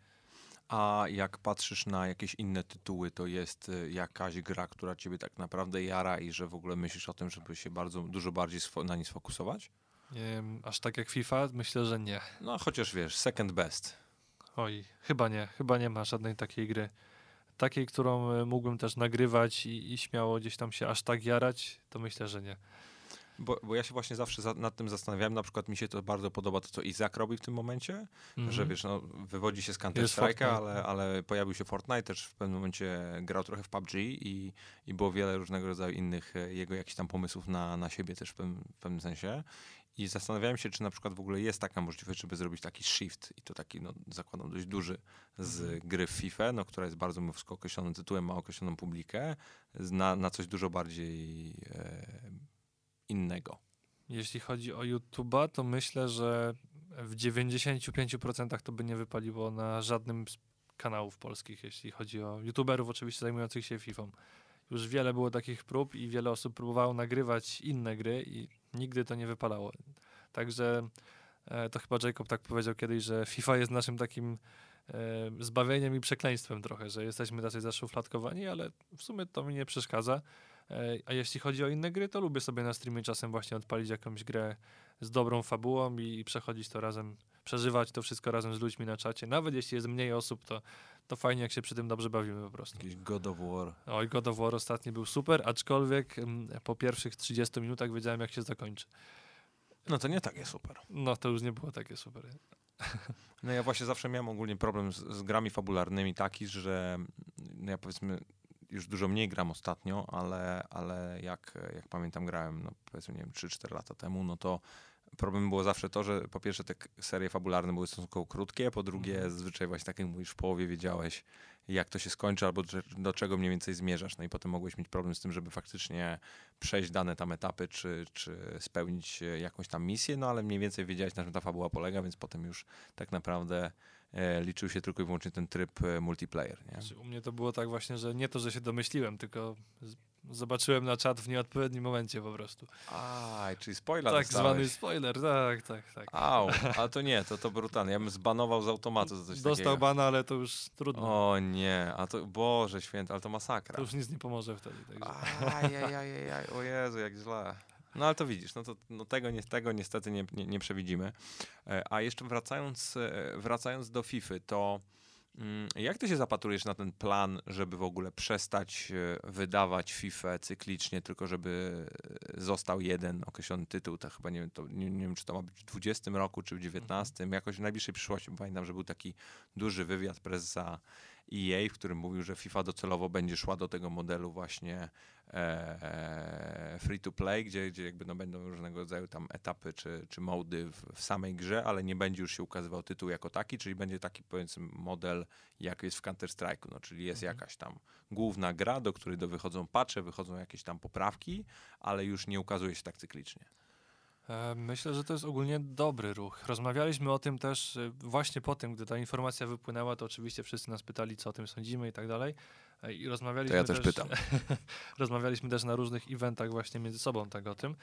A jak patrzysz na jakieś inne tytuły, to jest y, jakaś gra, która ciebie tak naprawdę jara i że w ogóle myślisz o tym, żeby się bardzo dużo bardziej na nie sfokusować? Nie, aż tak jak FIFA? Myślę, że nie. No chociaż wiesz, second best. Oj, chyba nie. Chyba nie ma żadnej takiej gry. Takiej, którą y, mógłbym też nagrywać i, i śmiało gdzieś tam się aż tak jarać, to myślę, że nie. Bo, bo ja się właśnie zawsze za, nad tym zastanawiałem. Na przykład mi się to bardzo podoba to, co Izak robi w tym momencie, mm -hmm. że wiesz, no, wywodzi się z Counter Strike'a, ale, ale pojawił się Fortnite, też w pewnym momencie grał trochę w PUBG i, i było wiele różnego rodzaju innych e, jego jakichś tam pomysłów na, na siebie też w pewnym, w pewnym sensie. I zastanawiałem się, czy na przykład w ogóle jest taka możliwość, żeby zrobić taki shift i to taki, no, zakładam, dość duży z mhm. gry w FIFA, no, która jest bardzo mówsko określonym tytułem, ma określoną publikę, na, na coś dużo bardziej e, innego. Jeśli chodzi o YouTube'a, to myślę, że w 95% to by nie wypaliło na żadnym z kanałów polskich, jeśli chodzi o YouTuberów oczywiście zajmujących się FIFA. Już wiele było takich prób i wiele osób próbowało nagrywać inne gry i nigdy to nie wypalało. Także e, to chyba Jacob tak powiedział kiedyś, że FIFA jest naszym takim e, zbawieniem i przekleństwem trochę, że jesteśmy tacy zaszufladkowani, ale w sumie to mi nie przeszkadza. E, a jeśli chodzi o inne gry, to lubię sobie na streamie czasem właśnie odpalić jakąś grę z dobrą fabułą i przechodzić to razem, przeżywać to wszystko razem z ludźmi na czacie. Nawet jeśli jest mniej osób, to, to fajnie, jak się przy tym dobrze bawimy po prostu. Jakiś God of War. Oj, God of War ostatni był super, aczkolwiek m, po pierwszych 30 minutach wiedziałem, jak się zakończy. No to nie takie super. No to już nie było takie super. No ja właśnie zawsze miałem ogólnie problem z, z grami fabularnymi taki, że no ja powiedzmy już dużo mniej gram ostatnio, ale, ale jak, jak pamiętam grałem, no powiedzmy, nie wiem, 3-4 lata temu, no to problem było zawsze to, że po pierwsze te serie fabularne były stosunkowo krótkie, po drugie Mhm. zazwyczaj właśnie tak jak mówisz, w połowie wiedziałeś jak to się skończy albo do, czego mniej więcej zmierzasz. No i potem mogłeś mieć problem z tym, żeby faktycznie przejść dane tam etapy, czy, czy spełnić e, jakąś tam misję, no ale mniej więcej wiedziałeś na czym ta fabuła polega, więc potem już tak naprawdę liczył się tylko i wyłącznie ten tryb e, multiplayer, nie? Znaczy, u mnie to było tak właśnie, że nie to, że się domyśliłem, tylko zobaczyłem na czat w nieodpowiednim momencie po prostu. Aj, czyli spoiler tak dostałeś. zwany spoiler, tak, tak, tak. Au, a to nie, to to brutalne. Ja bym zbanował z automatu za coś Dostał takiego. bana, ale to już trudno. O nie, a to, Boże święty, ale to masakra. To już nic nie pomoże wtedy. Także. Ajajajajaj, o Jezu, jak źle. No ale to widzisz, no to no tego, nie, tego niestety nie, nie, nie przewidzimy. E, A jeszcze wracając, e, wracając do FIFA, to mm, jak ty się zapatrujesz na ten plan, żeby w ogóle przestać e, wydawać FIFA cyklicznie, tylko żeby został jeden określony tytuł, to chyba nie wiem, to, nie, nie wiem czy to ma być w 20 roku, czy w 19, jakoś w najbliższej przyszłości, bo pamiętam, że był taki duży wywiad prezesa EA, w którym mówił, że FIFA docelowo będzie szła do tego modelu właśnie e, free to play, gdzie, gdzie jakby no będą różnego rodzaju tam etapy czy, czy mody w, w samej grze, ale nie będzie już się ukazywał tytuł jako taki, czyli będzie taki powiedzmy model jak jest w Counter Strike'u, no, czyli jest Mhm. jakaś tam główna gra, do której do wychodzą patche, wychodzą jakieś tam poprawki, ale już nie ukazuje się tak cyklicznie. E, Myślę, że to jest ogólnie dobry ruch. Rozmawialiśmy o tym też e, właśnie po tym, gdy ta informacja wypłynęła, to oczywiście wszyscy nas pytali, co o tym sądzimy i tak dalej. E, I rozmawialiśmy To ja też pytam. rozmawialiśmy też na różnych eventach właśnie między sobą tak o tym.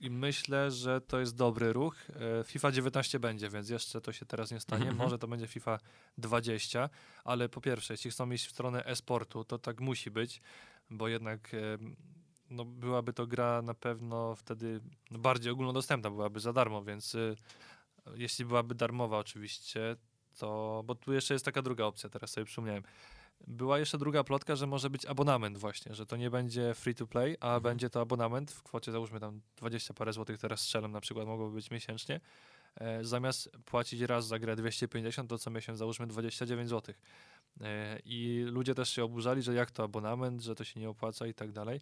I myślę, że to jest dobry ruch. FIFA 19 będzie, więc jeszcze to się teraz nie stanie. Mhm. Może to będzie FIFA 20, ale po pierwsze, jeśli chcą iść w stronę e-sportu, to tak musi być, bo jednak no, byłaby to gra na pewno wtedy no, bardziej ogólnodostępna, byłaby za darmo, więc y, jeśli byłaby darmowa oczywiście, to, bo tu jeszcze jest taka druga opcja, teraz sobie przypomniałem. Była jeszcze druga plotka, że może być abonament właśnie, że to nie będzie free to play, a Mhm. będzie to abonament w kwocie załóżmy tam 20 parę złotych, teraz strzelam na przykład, mogłoby być miesięcznie. E, zamiast płacić raz za grę 250, to co miesiąc załóżmy 29 zł. E, I ludzie też się oburzali, że jak to abonament, że to się nie opłaca i tak dalej.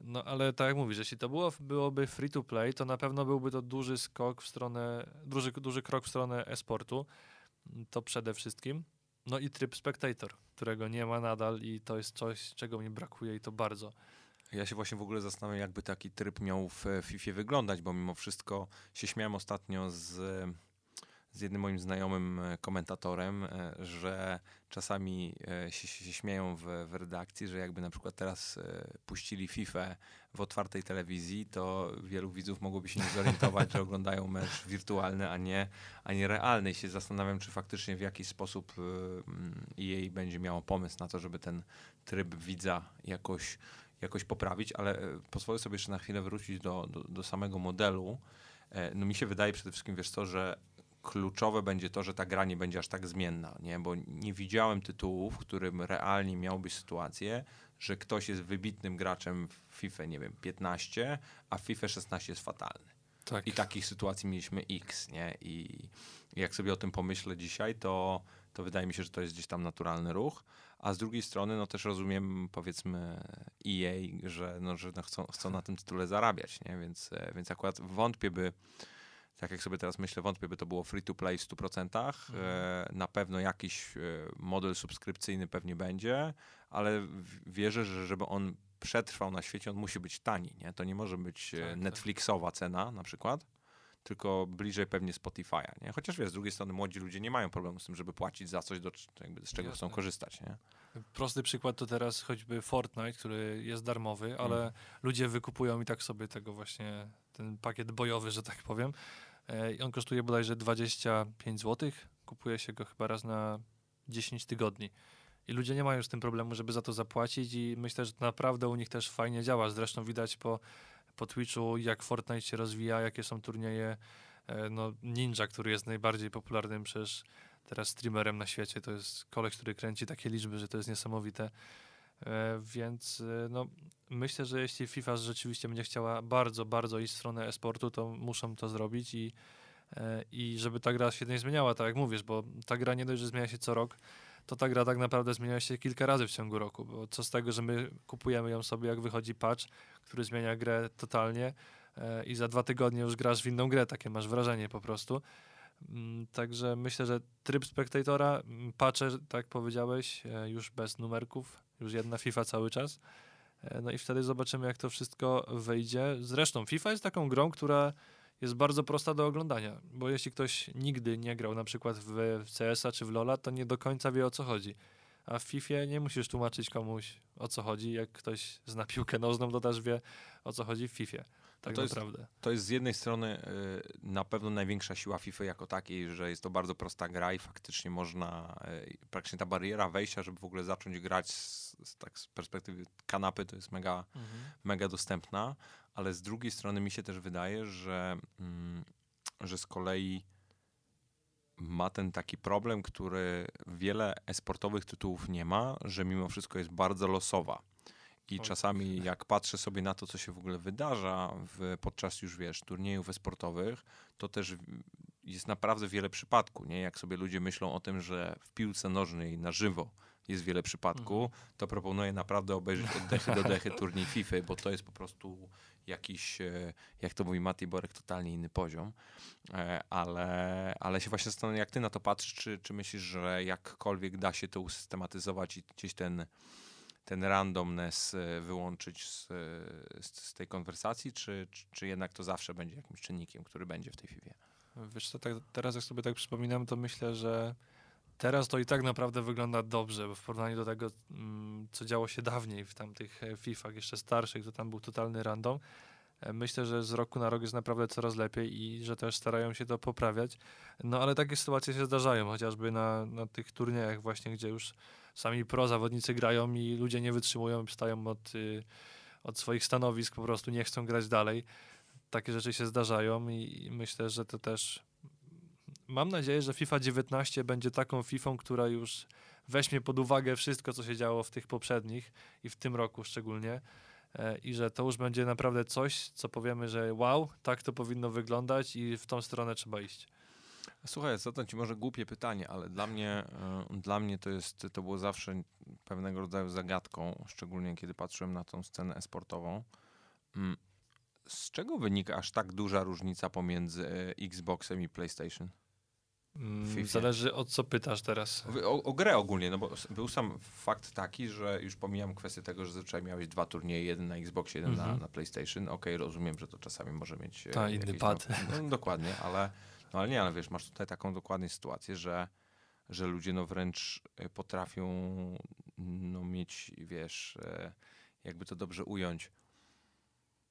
No ale tak jak mówisz, jeśli to było, byłoby free to play, to na pewno byłby to duży skok w stronę, duży, duży krok w stronę e-sportu. To przede wszystkim. No i tryb spectator, którego nie ma nadal i to jest coś, czego mi brakuje i to bardzo. Ja się właśnie w ogóle zastanawiam, jakby taki tryb miał w e, FIFA wyglądać, bo mimo wszystko się śmiałem ostatnio z, z jednym moim znajomym e, komentatorem, e, że czasami e, się, się śmieją w, w redakcji, że jakby na przykład teraz puścili FIFA w otwartej telewizji, to wielu widzów mogłoby się nie zorientować, że oglądają mecz wirtualny, a nie, a nie realny. I się zastanawiam, czy faktycznie w jakiś sposób e, mm, będzie miało pomysł na to, żeby ten tryb widza jakoś jakoś poprawić, ale pozwolę sobie jeszcze na chwilę wrócić do, do, do samego modelu. No mi się wydaje przede wszystkim, wiesz co, że kluczowe będzie to, że ta gra nie będzie aż tak zmienna, nie? bo nie widziałem tytułu, w którym realnie miałbyś sytuację, że ktoś jest wybitnym graczem w FIFA, nie wiem, 15, a w FIFA 16 jest fatalny. Tak. I takich sytuacji mieliśmy X, nie? I jak sobie o tym pomyślę dzisiaj, to, to wydaje mi się, że to jest gdzieś tam naturalny ruch. A z drugiej strony, no też rozumiem, powiedzmy, EA, że, no, że no chcą, chcą na tym tytule zarabiać, nie? Więc, e, więc akurat wątpię, by, tak jak sobie teraz myślę, wątpię, by to było free to play w 100%. E, na pewno jakiś e, model subskrypcyjny pewnie będzie, ale wierzę, że żeby on przetrwał na świecie, on musi być tani, nie? To nie może być e, Tak, tak. Netflixowa cena na przykład, tylko bliżej pewnie Spotify'a, nie? Chociaż wiesz, z drugiej strony młodzi ludzie nie mają problemu z tym, żeby płacić za coś, do, jakby z czego chcą Jasne. korzystać, nie? Prosty przykład to teraz choćby Fortnite, który jest darmowy, ale Mhm. ludzie wykupują i tak sobie tego właśnie, ten pakiet bojowy, że tak powiem. E, I on kosztuje bodajże 25 zł. Kupuje się go chyba raz na 10 tygodni. I ludzie nie mają z tym problemu, żeby za to zapłacić i myślę, że naprawdę u nich też fajnie działa. Zresztą widać po, po Twitchu, jak Fortnite się rozwija, jakie są turnieje. E, No, Ninja, który jest najbardziej popularnym przecież teraz streamerem na świecie. To jest koleś, który kręci takie liczby, że to jest niesamowite. E, Więc e, no, myślę, że jeśli FIFA rzeczywiście będzie chciała bardzo, bardzo iść w stronę e-sportu, to muszą to zrobić i, e, i żeby ta gra się nie zmieniała, tak jak mówisz, bo ta gra nie dość, że zmienia się co rok, to ta gra tak naprawdę zmienia się kilka razy w ciągu roku, bo co z tego, że my kupujemy ją sobie, jak wychodzi patch, który zmienia grę totalnie, i za dwa tygodnie już grasz w inną grę, takie masz wrażenie po prostu. Mm, Także myślę, że tryb spektatora, mm, patrzę, tak powiedziałeś, już bez numerków, już jedna FIFA cały czas. E, No i wtedy zobaczymy, jak to wszystko wejdzie. Zresztą FIFA jest taką grą, która jest bardzo prosta do oglądania, bo jeśli ktoś nigdy nie grał na przykład w, CS-a czy w LoL'a, to nie do końca wie o co chodzi. A w FIFA nie musisz tłumaczyć komuś o co chodzi. Jak ktoś zna piłkę nożną, to też wie o co chodzi w FIFA. Tak to jest- naprawdę. To jest z jednej strony y, na pewno największa siła FIFA jako takiej, że jest to bardzo prosta gra i faktycznie można, y, praktycznie ta bariera wejścia, żeby w ogóle zacząć grać z, z, tak z perspektywy kanapy, to jest mega, mega dostępna, ale z drugiej strony mi się też wydaje, że, mm, że z kolei ma ten taki problem, który wiele esportowych tytułów nie ma, że mimo wszystko jest bardzo losowa. I czasami jak patrzę sobie na to, co się w ogóle wydarza w, podczas już, wiesz, turniejów esportowych, to też jest naprawdę wiele przypadków, nie? Jak sobie ludzie myślą o tym, że w piłce nożnej na żywo jest wiele przypadków, to proponuję naprawdę obejrzeć od dechy do dechy turniej FIFA, bo to jest po prostu jakiś, e, jak to mówi Mati Borek, totalnie inny poziom. E, Ale, ale się właśnie zastanawiam, jak ty na to patrzysz, czy, czy myślisz, że jakkolwiek da się to usystematyzować i gdzieś ten, ten randomness e, wyłączyć z, e, z, z tej konwersacji, czy, czy, jednak to zawsze będzie jakimś czynnikiem, który będzie w tej FIFA? Wiesz co, tak, teraz jak sobie tak przypominam, to myślę, że teraz to i tak naprawdę wygląda dobrze, bo w porównaniu do tego, mm, co działo się dawniej w tamtych e, FIFach jeszcze starszych, to tam był totalny random. Myślę, że z roku na rok jest naprawdę coraz lepiej i że też starają się to poprawiać. No ale takie sytuacje się zdarzają, chociażby na, na tych turniejach właśnie, gdzie już sami pro zawodnicy grają i ludzie nie wytrzymują, wstają od, y, od swoich stanowisk, po prostu nie chcą grać dalej. Takie rzeczy się zdarzają i myślę, że to też mam nadzieję, że FIFA 19 będzie taką FIFA, która już weźmie pod uwagę wszystko, co się działo w tych poprzednich i w tym roku szczególnie. E, I że to już będzie naprawdę coś, co powiemy, że wow, tak to powinno wyglądać i w tą stronę trzeba iść. Słuchaj, zadam ci może głupie pytanie, ale dla mnie, y, dla mnie to jest, to było zawsze pewnego rodzaju zagadką, szczególnie kiedy patrzyłem na tą scenę esportową. Mm, Z czego wynika aż tak duża różnica pomiędzy e, Xboxem i PlayStation? Mm, FIFA. Zależy o co pytasz teraz. O, o grę ogólnie, no bo był sam fakt taki, że już pomijam kwestię tego, że zazwyczaj miałeś dwa turnieje, jeden na Xboxie, jeden na, Mhm. na PlayStation. Okej, rozumiem, że to czasami może mieć... e, Ta, inny pad. No, dokładnie, ale, no, ale nie, ale wiesz, masz tutaj taką dokładnie sytuację, że, że ludzie no wręcz e, potrafią no mieć, wiesz, e, jakby to dobrze ująć,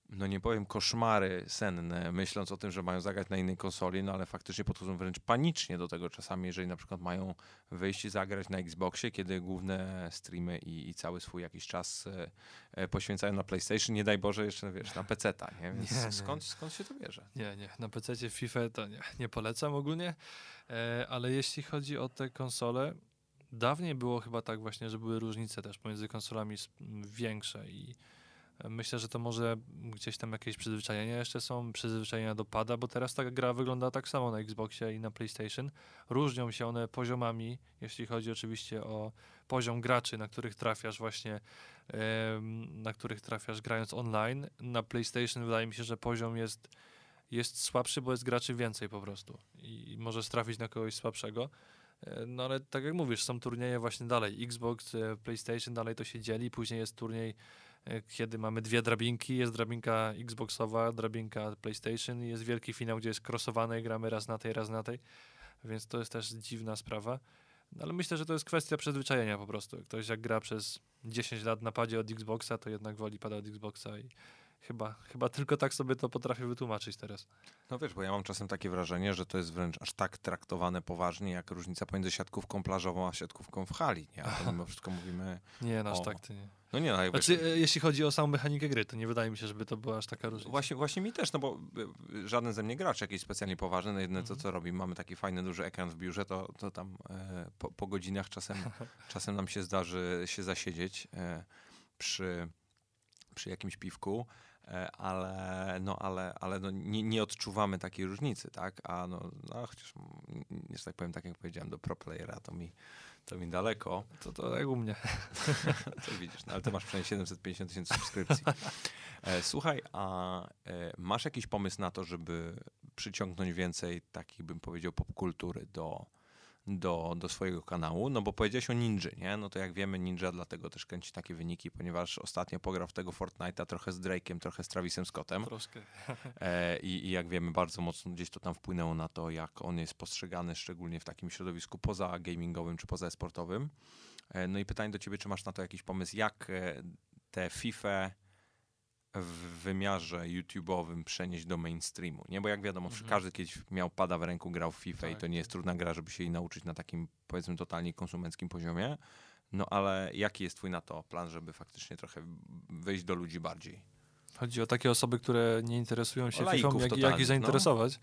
no nie powiem koszmary senne, myśląc o tym, że mają zagrać na innej konsoli, no ale faktycznie podchodzą wręcz panicznie do tego czasami, jeżeli na przykład mają wyjść i zagrać na Xboxie, kiedy główne streamy i, i cały swój jakiś czas e, e, poświęcają na PlayStation, nie daj Boże jeszcze, wiesz, na PC-ta, nie? Więc Nie, nie. Skąd, skąd się to bierze? Nie, nie. Na PC FIFA to nie, nie polecam ogólnie. E, ale jeśli chodzi o te konsole, dawniej było chyba tak właśnie, że były różnice też pomiędzy konsolami większe i myślę, że to może gdzieś tam jakieś przyzwyczajenia jeszcze są, przyzwyczajenia do pada, bo teraz ta gra wygląda tak samo na Xboxie i na PlayStation. Różnią się one poziomami, jeśli chodzi oczywiście o poziom graczy, na których trafiasz właśnie, na których trafiasz grając online. Na PlayStation wydaje mi się, że poziom jest jest słabszy, bo jest graczy więcej po prostu i możesz trafić na kogoś słabszego. E, No ale tak jak mówisz, są turnieje właśnie dalej. Xbox, e, PlayStation dalej to się dzieli. Później jest turniej, kiedy mamy dwie drabinki. Jest drabinka Xboxowa, drabinka PlayStation jest wielki finał, gdzie jest crossowane i gramy raz na tej, raz na tej. Więc to jest też dziwna sprawa. No, ale myślę, że to jest kwestia przyzwyczajenia po prostu. Ktoś jak gra przez 10 lat na padzie od Xboxa, to jednak woli pada od Xboxa i chyba, chyba tylko tak sobie to potrafię wytłumaczyć teraz. No wiesz, bo ja mam czasem takie wrażenie, że to jest wręcz aż tak traktowane poważnie, jak różnica pomiędzy siatkówką plażową a siatkówką w hali, nie? A to mimo wszystko mówimy... Nie, no aż O. tak to nie. No nie, no jak wiesz, Znaczy, e, jeśli chodzi o samą mechanikę gry, to nie wydaje mi się, żeby to była aż taka różnica. Właśnie, właśnie mi też, no bo y, żaden ze mnie gracz jakiś specjalnie poważny, no jedyne to Mhm. co robi, mamy taki fajny duży ekran w biurze, to, to tam e, po, po godzinach czasem, czasem nam się zdarzy się zasiedzieć e, przy, przy jakimś piwku, e, ale, no, ale, ale no, nie, nie odczuwamy takiej różnicy, tak? A no, no chociaż, mm, że tak powiem, tak jak powiedziałem, do pro playera to mi, To mi daleko. To, to jak u mnie. To widzisz, no, ale ty masz przynajmniej 750 tysięcy subskrypcji. E, słuchaj, a e, masz jakiś pomysł na to, żeby przyciągnąć więcej takich, bym powiedział, popkultury do, do, do swojego kanału? No bo powiedziałeś o Ninja, nie? No to jak wiemy, Ninja dlatego też kręci takie wyniki, ponieważ ostatnio pograł w tego Fortnite'a trochę z Drake'em, trochę z Travisem Scottem. Troszkę. E, i, I jak wiemy, bardzo mocno gdzieś to tam wpłynęło na to, jak on jest postrzegany, szczególnie w takim środowisku poza gamingowym czy poza sportowym. E, no i pytanie do ciebie, czy masz na to jakiś pomysł, jak e, tę FIFA w wymiarze YouTube'owym przenieść do mainstreamu, nie? Bo jak wiadomo, Mhm. każdy kiedyś miał pada w ręku, grał w FIFA i Tak, to nie jest trudna gra, żeby się jej nauczyć na takim, powiedzmy, totalnie konsumenckim poziomie. No ale jaki jest twój na to plan, żeby faktycznie trochę wyjść do ludzi bardziej? Chodzi o takie osoby, które nie interesują się FIFA, jak, jak ich zainteresować.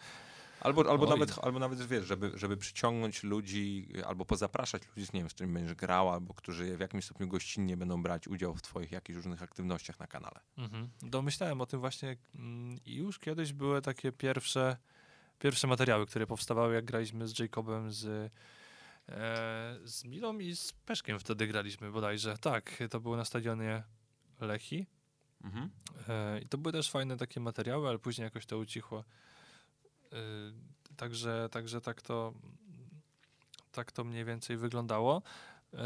Albo, albo, Oj. nawet, albo nawet wiesz, żeby, żeby przyciągnąć ludzi, albo pozapraszać ludzi, nie wiem, z którymi będziesz grał, albo którzy w jakimś stopniu gościnnie będą brać udział w twoich jakichś różnych aktywnościach na kanale. Mhm. Domyślałem o tym właśnie mm, i już kiedyś były takie pierwsze, pierwsze materiały, które powstawały, jak graliśmy z Jacobem, z, e, z Milą i z Peszkiem wtedy graliśmy bodajże. Tak, to było na stadionie Lechi. Mhm. E, I to były też fajne takie materiały, ale później jakoś to ucichło. E, Także, także tak to tak to mniej więcej wyglądało.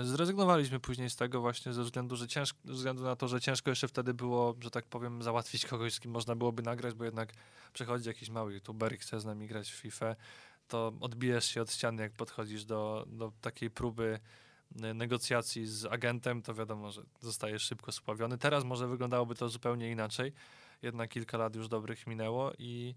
Zrezygnowaliśmy później z tego właśnie ze względu, że ciężko, ze względu na to, że ciężko jeszcze wtedy było, że tak powiem, załatwić kogoś, z kim można byłoby nagrać, bo jednak przychodzi jakiś mały youtuber i chce z nami grać w FIFA, to odbijesz się od ściany, jak podchodzisz do, do takiej próby e, negocjacji z agentem, to wiadomo, że zostajesz szybko spławiony. Teraz może wyglądałoby to zupełnie inaczej. Jednak kilka lat już dobrych minęło i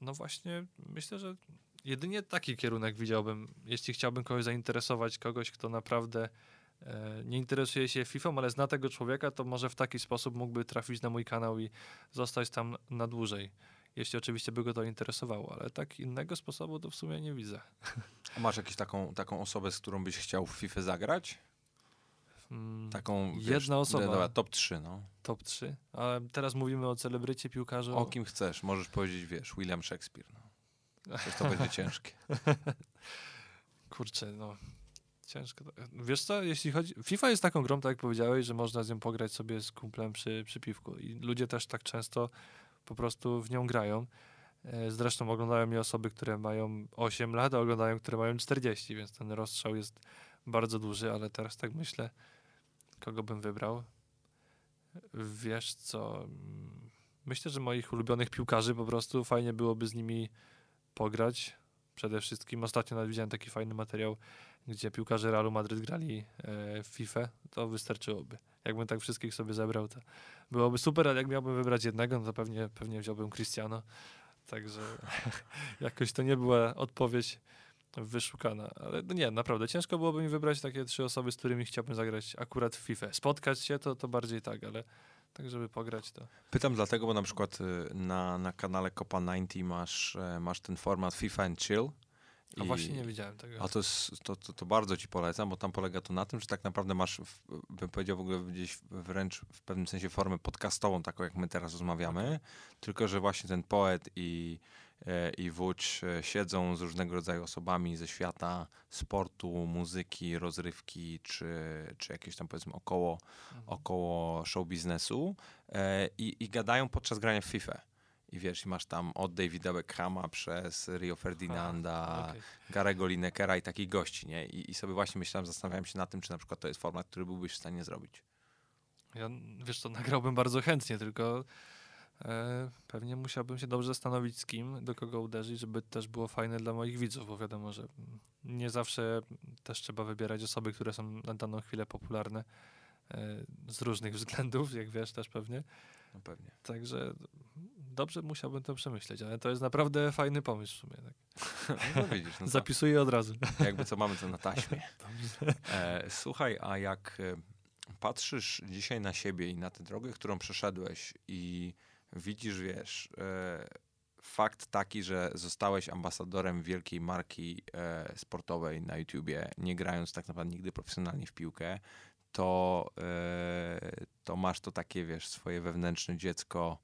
no właśnie myślę, że jedynie taki kierunek widziałbym, jeśli chciałbym kogoś zainteresować, kogoś, kto naprawdę e, nie interesuje się FIFA, ale zna tego człowieka, to może w taki sposób mógłby trafić na mój kanał i zostać tam na dłużej. Jeśli oczywiście by go to interesowało, ale tak innego sposobu to w sumie nie widzę. A masz jakąś taką, taką osobę, z którą byś chciał w FIFA zagrać? Mm, Taką, Jedna osoba. Dobra, top 3, no. Top 3. Ale teraz mówimy o celebrycie piłkarzu. O kim chcesz? Możesz powiedzieć, wiesz, William Shakespeare. No. Przecież to będzie ciężkie. Kurczę, no. Ciężko. Wiesz co, jeśli chodzi... FIFA jest taką grą, tak jak powiedziałeś, że można z nią pograć sobie z kumplem przy, przy piwku. I ludzie też tak często po prostu w nią grają. E, Zresztą oglądają mnie osoby, które mają 8 lat, a oglądają, które mają 40, więc ten rozstrzał jest bardzo duży, ale teraz tak myślę, kogo bym wybrał. Wiesz co, myślę, że moich ulubionych piłkarzy po prostu fajnie byłoby z nimi pograć. Przede wszystkim ostatnio nawet widziałem taki fajny materiał, gdzie piłkarze Realu Madryt grali e, w FIFA, to wystarczyłoby. Jakbym tak wszystkich sobie zebrał, to byłoby super, ale jak miałbym wybrać jednego, no to pewnie, pewnie wziąłbym Cristiano. Także jakoś to nie była odpowiedź wyszukana. Ale no nie, naprawdę ciężko byłoby mi wybrać takie trzy osoby, z którymi chciałbym zagrać akurat w FIFA. Spotkać się to, to bardziej tak, ale tak, żeby pograć to. Pytam dlatego, bo na przykład y, na, na kanale Copa 90 masz, e, masz ten format FIFA and Chill. A I- właśnie nie widziałem tego. A to, jest, to, to, to bardzo ci polecam, bo tam polega to na tym, że tak naprawdę masz, bym powiedział w ogóle gdzieś wręcz w pewnym sensie formę podcastową, taką jak my teraz rozmawiamy, tylko że właśnie ten poet i, i wódź e, siedzą z różnego rodzaju osobami ze świata sportu, muzyki, rozrywki, czy, czy jakieś tam powiedzmy około, Mhm. około show biznesu e, i, i gadają podczas grania w FIFA. I wiesz, masz tam od Davida Beckhama przez Rio Ferdinanda, Okej. Garego Linekera i takich gości, nie? I, I sobie właśnie myślałem, zastanawiałem się nad tym, czy na przykład to jest format, który byłbyś w stanie zrobić. Ja, wiesz co, nagrałbym bardzo chętnie, tylko e, pewnie musiałbym się dobrze zastanowić z kim, do kogo uderzyć, żeby też było fajne dla moich widzów, bo wiadomo, że nie zawsze też trzeba wybierać osoby, które są na daną chwilę popularne e, z różnych względów, jak wiesz też pewnie. No pewnie. Także dobrze musiałbym to przemyśleć, ale to jest naprawdę fajny pomysł w sumie. Tak. No widzisz, no to, Zapisuję od razu. jakby co mamy to na taśmie. E, słuchaj, a jak e, patrzysz dzisiaj na siebie i na tę drogę, którą przeszedłeś i widzisz, wiesz, e, fakt taki, że zostałeś ambasadorem wielkiej marki e, sportowej na YouTubie, nie grając tak naprawdę nigdy profesjonalnie w piłkę, to, e, to masz to takie, wiesz, swoje wewnętrzne dziecko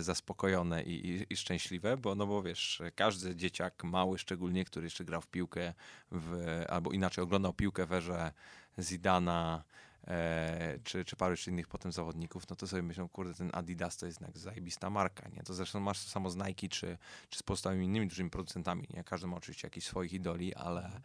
zaspokojone i, i, i, szczęśliwe, bo no bo wiesz, każdy dzieciak mały szczególnie, który jeszcze grał w piłkę w, albo inaczej oglądał piłkę w erze Zidana, e, czy, czy paru jeszcze innych potem zawodników, no to sobie myślą, kurde, ten Adidas to jest jednak zajebista marka, nie? To zresztą masz to samo z Nike, czy, czy z pozostałymi innymi dużymi producentami, nie? Każdy ma oczywiście jakichś swoich idoli, ale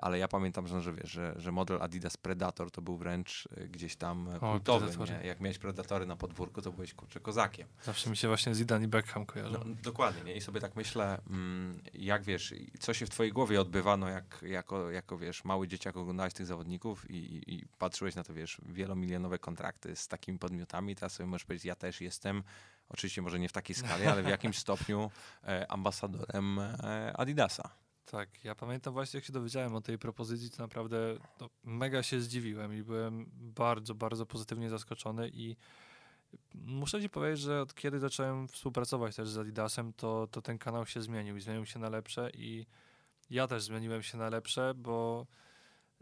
ale ja pamiętam, że, że wiesz, że, że model Adidas Predator to był wręcz e, gdzieś tam e, kultowy, nie? Jak miałeś Predatory na podwórku, to byłeś kurczę kozakiem. Zawsze mi się właśnie Zidane i Beckham kojarzą. No, dokładnie, nie? I sobie tak myślę, mm, jak wiesz, co się w twojej głowie odbywa, no jak, jako, jako wiesz, mały dzieciak oglądałeś tych zawodników i, i patrzyłeś na to, wiesz, wielomilionowe kontrakty z takimi podmiotami, teraz sobie możesz powiedzieć, ja też jestem Oczywiście może nie w takiej skali, ale w jakimś stopniu e, ambasadorem e, Adidasa. Tak, ja pamiętam właśnie, jak się dowiedziałem o tej propozycji, to naprawdę no, mega się zdziwiłem i byłem bardzo, bardzo pozytywnie zaskoczony i muszę ci powiedzieć, że od kiedy zacząłem współpracować też z Adidasem, to, to ten kanał się zmienił i zmienił się na lepsze i ja też zmieniłem się na lepsze, bo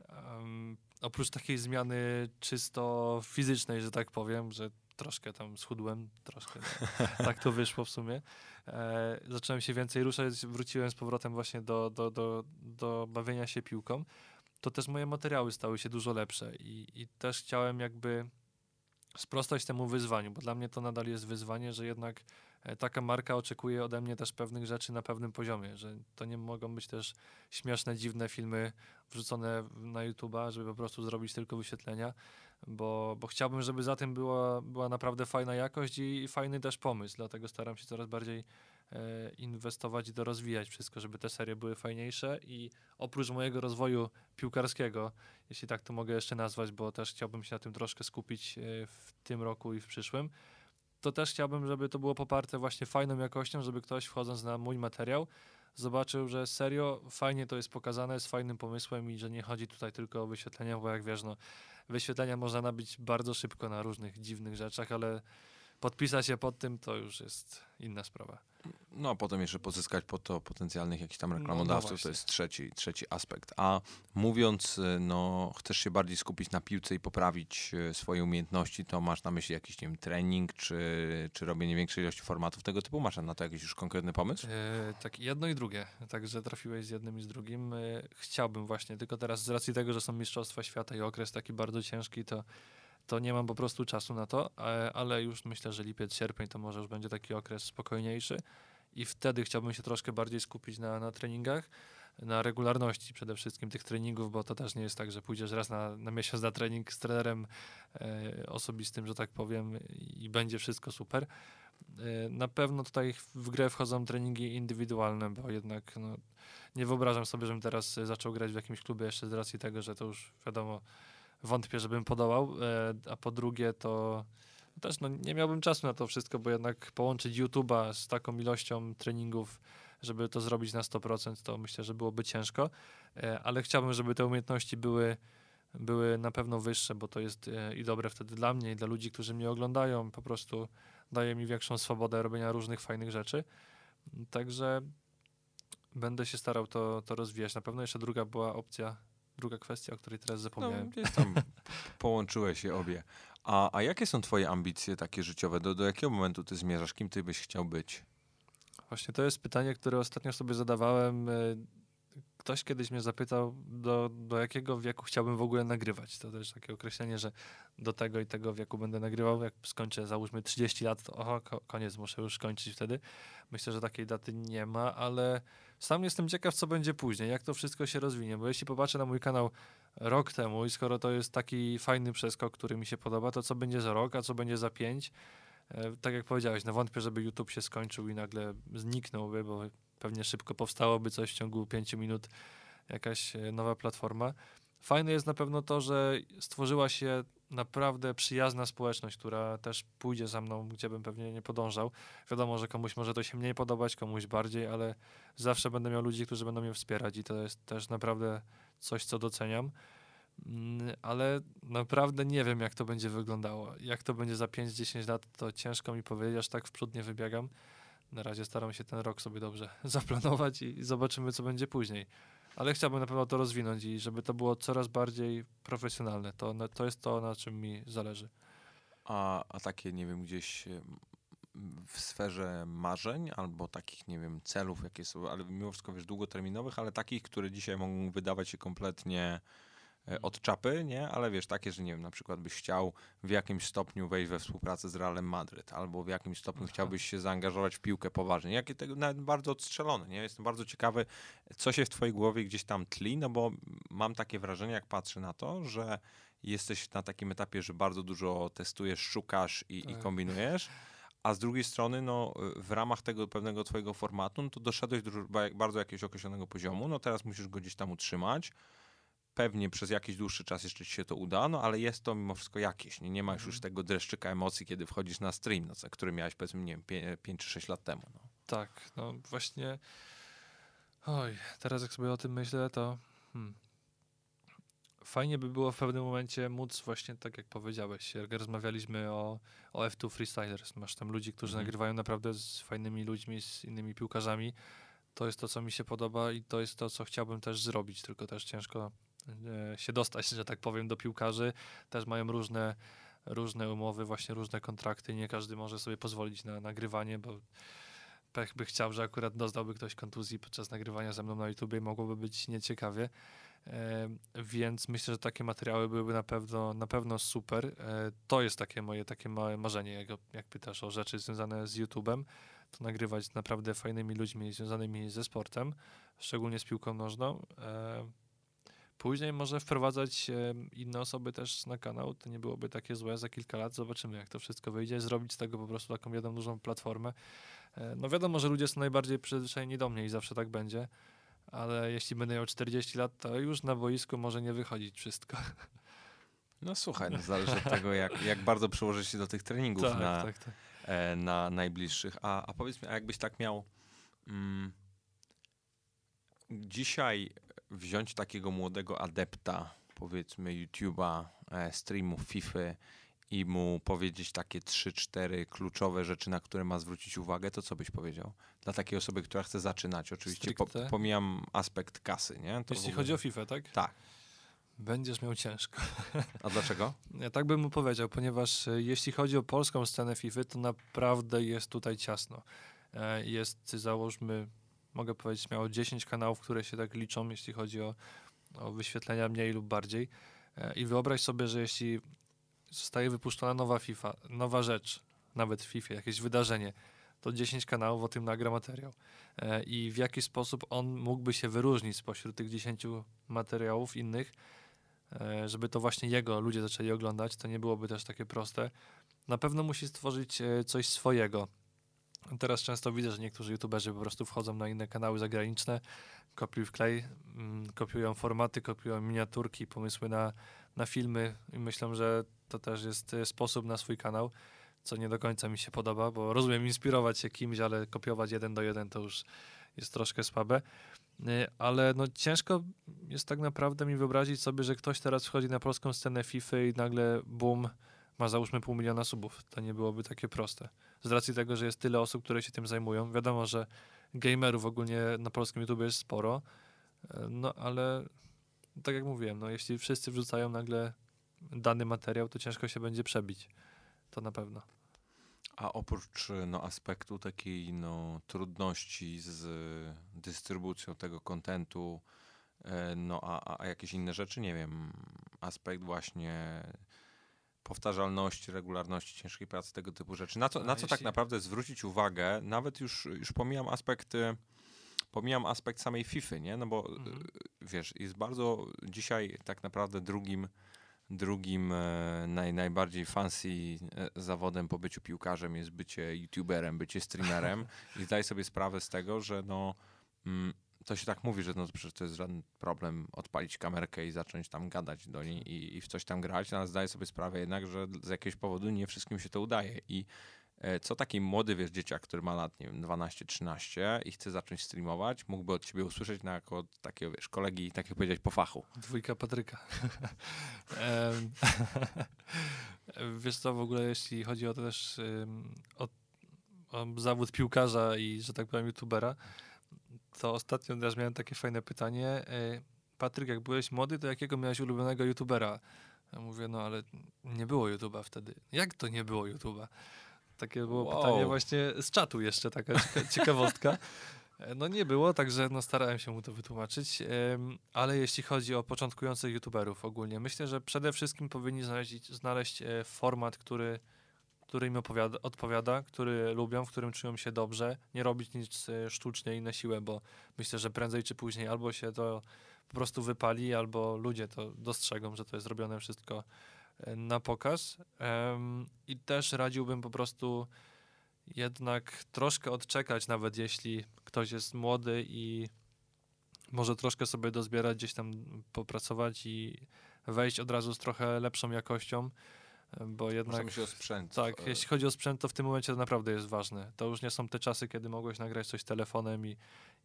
um, oprócz takiej zmiany czysto fizycznej, że tak powiem, że troszkę tam schudłem, troszkę tak to wyszło w sumie. E, zacząłem się więcej ruszać, wróciłem z powrotem właśnie do, do, do, do bawienia się piłką. To też moje materiały stały się dużo lepsze i, i też chciałem jakby sprostać temu wyzwaniu, bo dla mnie to nadal jest wyzwanie, że jednak e, taka marka oczekuje ode mnie też pewnych rzeczy na pewnym poziomie, że to nie mogą być też śmieszne, dziwne filmy wrzucone na YouTube'a, żeby po prostu zrobić tylko wyświetlenia, bo, bo chciałbym, żeby za tym była, była naprawdę fajna jakość i fajny też pomysł, dlatego staram się coraz bardziej e, inwestować i dorozwijać wszystko, żeby te serie były fajniejsze i oprócz mojego rozwoju piłkarskiego, jeśli tak to mogę jeszcze nazwać, bo też chciałbym się na tym troszkę skupić e, w tym roku i w przyszłym, to też chciałbym, żeby to było poparte właśnie fajną jakością, żeby ktoś wchodząc na mój materiał zobaczył, że serio fajnie to jest pokazane, z fajnym pomysłem i że nie chodzi tutaj tylko o wyświetlenia, bo jak wiesz, no, wyświetlenia można nabić bardzo szybko na różnych dziwnych rzeczach, ale podpisać się pod tym to już jest inna sprawa. No a potem jeszcze pozyskać po to potencjalnych jakichś tam no, reklamodawców, no, no to jest trzeci, trzeci aspekt. A mówiąc, y, no chcesz się bardziej skupić na piłce i poprawić y, swoje umiejętności, to masz na myśli jakiś, nie wiem, trening, czy, czy robienie większej ilości formatów tego typu? Masz na to jakiś już konkretny pomysł? Yy, tak, jedno i drugie. Także trafiłeś z jednym i z drugim. Yy, chciałbym właśnie, tylko teraz z racji tego, że są Mistrzostwa Świata i okres taki bardzo ciężki, to to nie mam po prostu czasu na to, ale już myślę, że lipiec, sierpień to może już będzie taki okres spokojniejszy i wtedy chciałbym się troszkę bardziej skupić na, na treningach, na regularności przede wszystkim tych treningów, bo to też nie jest tak, że pójdziesz raz na, na miesiąc na trening z trenerem e, osobistym, że tak powiem i będzie wszystko super. E, na pewno tutaj w grę wchodzą treningi indywidualne, bo jednak no, nie wyobrażam sobie, żebym teraz zaczął grać w jakimś klubie jeszcze z racji tego, że to już wiadomo, wątpię, żebym podołał, e, a po drugie to też no, nie miałbym czasu na to wszystko, bo jednak połączyć YouTube'a z taką ilością treningów, żeby to zrobić na 100%, to myślę, że byłoby ciężko, e, ale chciałbym, żeby te umiejętności były, były na pewno wyższe, bo to jest e, i dobre wtedy dla mnie i dla ludzi, którzy mnie oglądają, po prostu daje mi większą swobodę robienia różnych fajnych rzeczy. Także będę się starał to, to rozwijać. Na pewno jeszcze druga była opcja druga kwestia, o której teraz zapomniałem. No, tam połączyłeś je obie. A, a jakie są twoje ambicje takie życiowe? Do, do jakiego momentu ty zmierzasz? Kim ty byś chciał być? Właśnie to jest pytanie, które ostatnio sobie zadawałem. E, ktoś kiedyś mnie zapytał, do, do jakiego wieku chciałbym w ogóle nagrywać. To też takie określenie, że do tego i tego wieku będę nagrywał. Jak skończę, załóżmy 30 lat, to oho, koniec, muszę już skończyć wtedy. Myślę, że takiej daty nie ma, ale sam jestem ciekaw, co będzie później, jak to wszystko się rozwinie, bo jeśli popatrzę na mój kanał rok temu i skoro to jest taki fajny przeskok, który mi się podoba, to co będzie za rok, a co będzie za pięć? E, tak jak powiedziałeś, no wątpię, żeby YouTube się skończył i nagle zniknąłby, bo pewnie szybko powstałoby coś w ciągu pięciu minut, jakaś e, nowa platforma. Fajne jest na pewno to, że stworzyła się naprawdę przyjazna społeczność, która też pójdzie za mną, gdzie bym pewnie nie podążał. Wiadomo, że komuś może to się mniej podobać, komuś bardziej, ale zawsze będę miał ludzi, którzy będą mnie wspierać i to jest też naprawdę coś, co doceniam. Mm, ale naprawdę nie wiem, jak to będzie wyglądało. Jak to będzie za 5-10 lat, to ciężko mi powiedzieć, aż tak w przód nie wybiegam. Na razie staram się ten rok sobie dobrze zaplanować i zobaczymy, co będzie później ale chciałbym na pewno to rozwinąć i żeby to było coraz bardziej profesjonalne. To, to jest to, na czym mi zależy. A, a takie, nie wiem, gdzieś w sferze marzeń albo takich, nie wiem, celów, jakie są, ale mimo wszystko, wiesz, długoterminowych, ale takich, które dzisiaj mogą wydawać się kompletnie e, od czapy, nie? Ale wiesz, takie, że nie wiem, na przykład byś chciał w jakimś stopniu wejść we współpracę z Realem Madryt, albo w jakimś stopniu Aha. chciałbyś się zaangażować w piłkę poważnie. Jakie tego nawet bardzo odstrzelone, nie? Jestem bardzo ciekawy, co się w twojej głowie gdzieś tam tli, no bo mam takie wrażenie, jak patrzę na to, że jesteś na takim etapie, że bardzo dużo testujesz, szukasz i, i Tak. kombinujesz, a z drugiej strony, no, w ramach tego pewnego twojego formatu, no to doszedłeś do ba- bardzo jakiegoś określonego poziomu, no teraz musisz go gdzieś tam utrzymać. Pewnie przez jakiś dłuższy czas jeszcze ci się to uda, no ale jest to mimo wszystko jakieś. Nie, nie masz Mhm. już tego dreszczyka emocji, kiedy wchodzisz na stream, no, co- który miałeś powiedzmy, nie wiem, 5 czy 6 lat temu. No. Tak, no właśnie. Oj, teraz jak sobie o tym myślę, to hmm. fajnie by było w pewnym momencie móc właśnie, tak jak powiedziałeś, jak rozmawialiśmy o, o F2 Freestylers, masz tam ludzi, którzy Mhm. nagrywają naprawdę z fajnymi ludźmi, z innymi piłkarzami. To jest to, co mi się podoba i to jest to, co chciałbym też zrobić, tylko też ciężko się dostać, że tak powiem, do piłkarzy. Też mają różne, różne umowy, właśnie różne kontrakty. Nie każdy może sobie pozwolić na nagrywanie, bo pech by chciał, że akurat doznałby ktoś kontuzji podczas nagrywania ze mną na YouTube i mogłoby być nieciekawie. E, więc myślę, że takie materiały byłyby na pewno, na pewno super. E, to jest takie moje takie małe marzenie, jak, jak pytasz o rzeczy związane z YouTube'em, to nagrywać z naprawdę fajnymi ludźmi związanymi ze sportem, szczególnie z piłką nożną. E, Później może wprowadzać e, inne osoby też na kanał, to nie byłoby takie złe za kilka lat, zobaczymy jak to wszystko wyjdzie, zrobić z tego po prostu taką jedną dużą platformę. E, No wiadomo, że ludzie są najbardziej przyzwyczajeni do mnie i zawsze tak będzie, ale jeśli będę miał 40 lat, to już na boisku może nie wychodzić wszystko. no słuchaj, no, zależy od tego, jak, jak bardzo przyłożysz się do tych treningów na, tak, tak. e, na najbliższych. A, a powiedz mi, a jakbyś tak miał mm, dzisiaj wziąć takiego młodego adepta, powiedzmy YouTube'a, e, streamów FIFA i mu powiedzieć takie 3-4 kluczowe rzeczy, na które ma zwrócić uwagę, to co byś powiedział? Dla takiej osoby, która chce zaczynać. Oczywiście po, pomijam aspekt kasy, nie? To Jeśli ogóle- chodzi o FIFA, tak? Tak. Będziesz miał ciężko. A dlaczego? Ja tak bym mu powiedział, ponieważ e, jeśli chodzi o polską scenę FIFA, to naprawdę jest tutaj ciasno. E, Jest, załóżmy, mogę powiedzieć, miało 10 kanałów, które się tak liczą, jeśli chodzi o, o wyświetlenia mniej lub bardziej. E, I wyobraź sobie, że jeśli zostaje wypuszczona nowa FIFA, nowa rzecz, nawet w FIFA, jakieś wydarzenie, to 10 kanałów o tym nagra materiał. E, I w jaki sposób on mógłby się wyróżnić spośród tych 10 materiałów innych, e, żeby to właśnie jego ludzie zaczęli oglądać, to nie byłoby też takie proste. Na pewno musi stworzyć coś swojego. Teraz często widzę, że niektórzy youtuberzy po prostu wchodzą na inne kanały zagraniczne, kopiuj w klej, mm, kopiują formaty, kopiują miniaturki, pomysły na, na filmy i myślę, że to też jest e, sposób na swój kanał, co nie do końca mi się podoba, bo rozumiem inspirować się kimś, ale kopiować jeden do jeden to już jest troszkę słabe. Y, Ale no ciężko jest tak naprawdę mi wyobrazić sobie, że ktoś teraz wchodzi na polską scenę FIFA i nagle boom, ma załóżmy pół miliona subów. To nie byłoby takie proste. Z racji tego, że jest tyle osób, które się tym zajmują. Wiadomo, że gamerów ogólnie na polskim YouTube jest sporo, y, no ale tak jak mówiłem, no jeśli wszyscy wrzucają nagle dany materiał, to ciężko się będzie przebić. To na pewno. A oprócz no, aspektu takiej no, trudności z dystrybucją tego kontentu, e, no a, a jakieś inne rzeczy, nie wiem, aspekt właśnie powtarzalności, regularności ciężkiej pracy, tego typu rzeczy. Na co, A na co tak jeśli- naprawdę zwrócić uwagę, nawet już, już pomijam aspekt, e, pomijam aspekt samej FIFA, nie? No bo Mhm. e, wiesz, jest bardzo dzisiaj tak naprawdę drugim Drugim e, naj, najbardziej fancy e, zawodem po byciu piłkarzem jest bycie youtuberem, bycie streamerem i zdaj sobie sprawę z tego, że no mm, to się tak mówi, że no przecież to jest żaden problem odpalić kamerkę i zacząć tam gadać do niej i, i w coś tam grać, ale zdaję sobie sprawę jednak, że z jakiegoś powodu nie wszystkim się to udaje i e, co taki młody, wiesz, dzieciak, który ma lat, nie wiem, 12-13 i chce zacząć streamować, mógłby od ciebie usłyszeć na jako takiego, wiesz, kolegi, tak jak powiedzieć, po fachu. Dwójka Patryka. Wiesz co, w ogóle jeśli chodzi o też o, o zawód piłkarza i, że tak powiem, youtubera, to ostatnio też miałem takie fajne pytanie. E, Patryk, jak byłeś młody, to jakiego miałeś ulubionego youtubera? Ja mówię, no ale nie było YouTube'a wtedy. Jak to nie było YouTube'a? Takie było Wow. pytanie właśnie z czatu jeszcze, taka cieka- ciekawostka. E, No nie było, także no starałem się mu to wytłumaczyć. Ale jeśli chodzi o początkujących youtuberów ogólnie, myślę, że przede wszystkim powinni znaleźć, znaleźć e, format, który, który im opowiada, odpowiada, który lubią, w którym czują się dobrze. Nie robić nic e, sztucznie i na siłę, bo myślę, że prędzej czy później albo się to po prostu wypali, albo ludzie to dostrzegą, że to jest robione wszystko e, na pokaz. I też radziłbym po prostu jednak troszkę odczekać, nawet jeśli ktoś jest młody i może troszkę sobie dozbierać, gdzieś tam popracować i wejść od razu z trochę lepszą jakością, bo jednak... Możemy się o sprzęt. Tak, e, jeśli chodzi o sprzęt, to w tym momencie to naprawdę jest ważne. To już nie są te czasy, kiedy mogłeś nagrać coś telefonem i,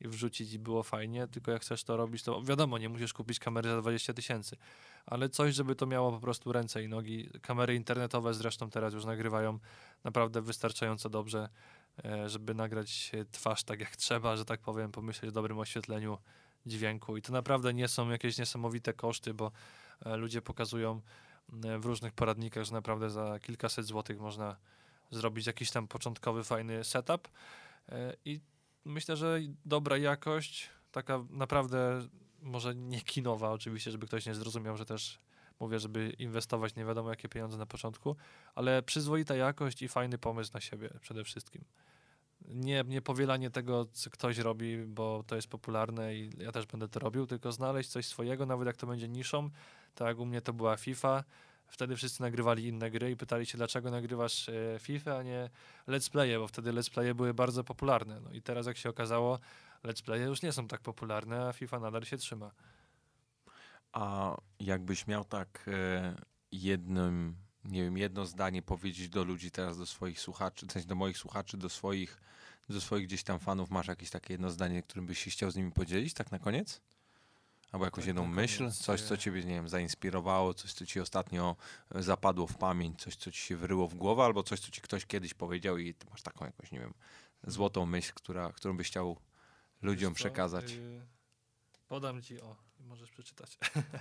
i wrzucić i było fajnie, tylko jak chcesz to robić, to wiadomo, nie musisz kupić kamery za 20 tysięcy, ale coś, żeby to miało po prostu ręce i nogi. Kamery internetowe zresztą teraz już nagrywają naprawdę wystarczająco dobrze, e, żeby nagrać twarz tak jak trzeba, że tak powiem, pomyśleć o dobrym oświetleniu dźwięku i to naprawdę nie są jakieś niesamowite koszty, bo e, ludzie pokazują w różnych poradnikach, że naprawdę za kilkaset złotych można zrobić jakiś tam początkowy, fajny setup. E, I myślę, że dobra jakość, taka naprawdę może nie kinowa oczywiście, żeby ktoś nie zrozumiał, że też mówię, żeby inwestować nie wiadomo jakie pieniądze na początku, ale przyzwoita jakość i fajny pomysł na siebie przede wszystkim. Nie, nie powielanie tego, co ktoś robi, bo to jest popularne i ja też będę to robił, tylko znaleźć coś swojego, nawet jak to będzie niszą. Tak jak u mnie to była FIFA, wtedy wszyscy nagrywali inne gry i pytali się, dlaczego nagrywasz e, FIFA, a nie let's playe, bo wtedy let's playe były bardzo popularne. No i teraz jak się okazało, let's playe już nie są tak popularne, a FIFA nadal się trzyma. A jakbyś miał tak e, jednym, nie wiem, jedno zdanie powiedzieć do ludzi teraz, do swoich słuchaczy, w sensie do moich słuchaczy, do swoich, do swoich gdzieś tam fanów, masz jakieś takie jedno zdanie, którym byś się chciał z nimi podzielić, tak na koniec? Albo jakąś Tak jedną myśl, coś, co e, ciebie, nie wiem, zainspirowało, coś, co ci ostatnio e, zapadło w pamięć, coś, co ci się wyryło w głowę, albo coś, co ci ktoś kiedyś powiedział i ty masz taką jakąś, nie wiem, złotą myśl, która, którą byś chciał ludziom przekazać. y, podam ci, o, możesz przeczytać.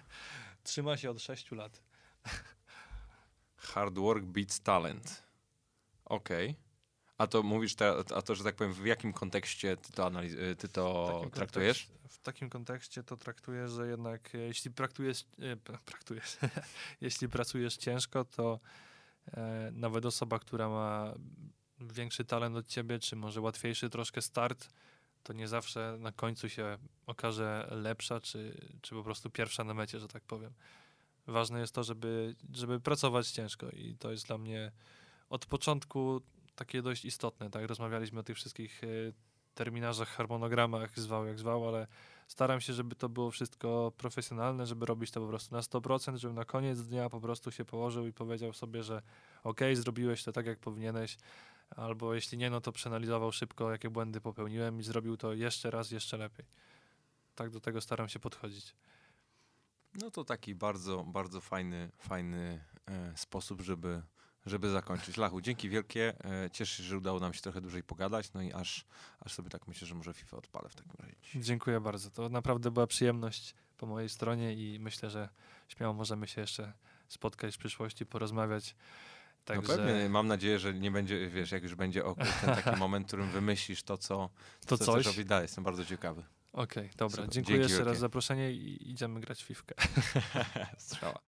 Trzyma się od 6 lat. Hard work beats talent. Okej. A to mówisz, te, a to, że tak powiem, w jakim kontekście ty to, analiz- y, ty W to takim traktujesz? kontekście- W takim kontekście to traktuję, że jednak e, jeśli praktujesz, e, pra- praktujesz jeśli pracujesz ciężko, to e, nawet osoba, która ma większy talent od ciebie, czy może łatwiejszy troszkę start, to nie zawsze na końcu się okaże lepsza, czy, czy po prostu pierwsza na mecie, że tak powiem. Ważne jest to, żeby, żeby pracować ciężko i to jest dla mnie od początku takie dość istotne. Tak, rozmawialiśmy o tych wszystkich e, terminarzach, harmonogramach, zwał jak zwał, ale staram się, żeby to było wszystko profesjonalne, żeby robić to po prostu na 100%, żeby na koniec dnia po prostu się położył i powiedział sobie, że okej, zrobiłeś to tak, jak powinieneś, albo jeśli nie, no to przeanalizował szybko, jakie błędy popełniłem i zrobił to jeszcze raz, jeszcze lepiej. Tak do tego staram się podchodzić. No to taki bardzo, bardzo fajny, fajny e, sposób, żeby, żeby zakończyć. Lachu, dzięki wielkie. E, cieszę się, że udało nam się trochę dłużej pogadać. No i aż, aż sobie tak myślę, że może FIFA odpalę w takim razie. Dziękuję bardzo. To naprawdę była przyjemność po mojej stronie i myślę, że śmiało możemy się jeszcze spotkać w przyszłości, porozmawiać. No Także pewnie, mam nadzieję, że nie będzie, wiesz, jak już będzie ok- ten taki moment, w którym wymyślisz to, co, to co coś. dalej. Jestem bardzo ciekawy. Okej, dobra. Super. Dziękuję Dzięki jeszcze raz za zaproszenie i idziemy grać w Fifkę. Strzała.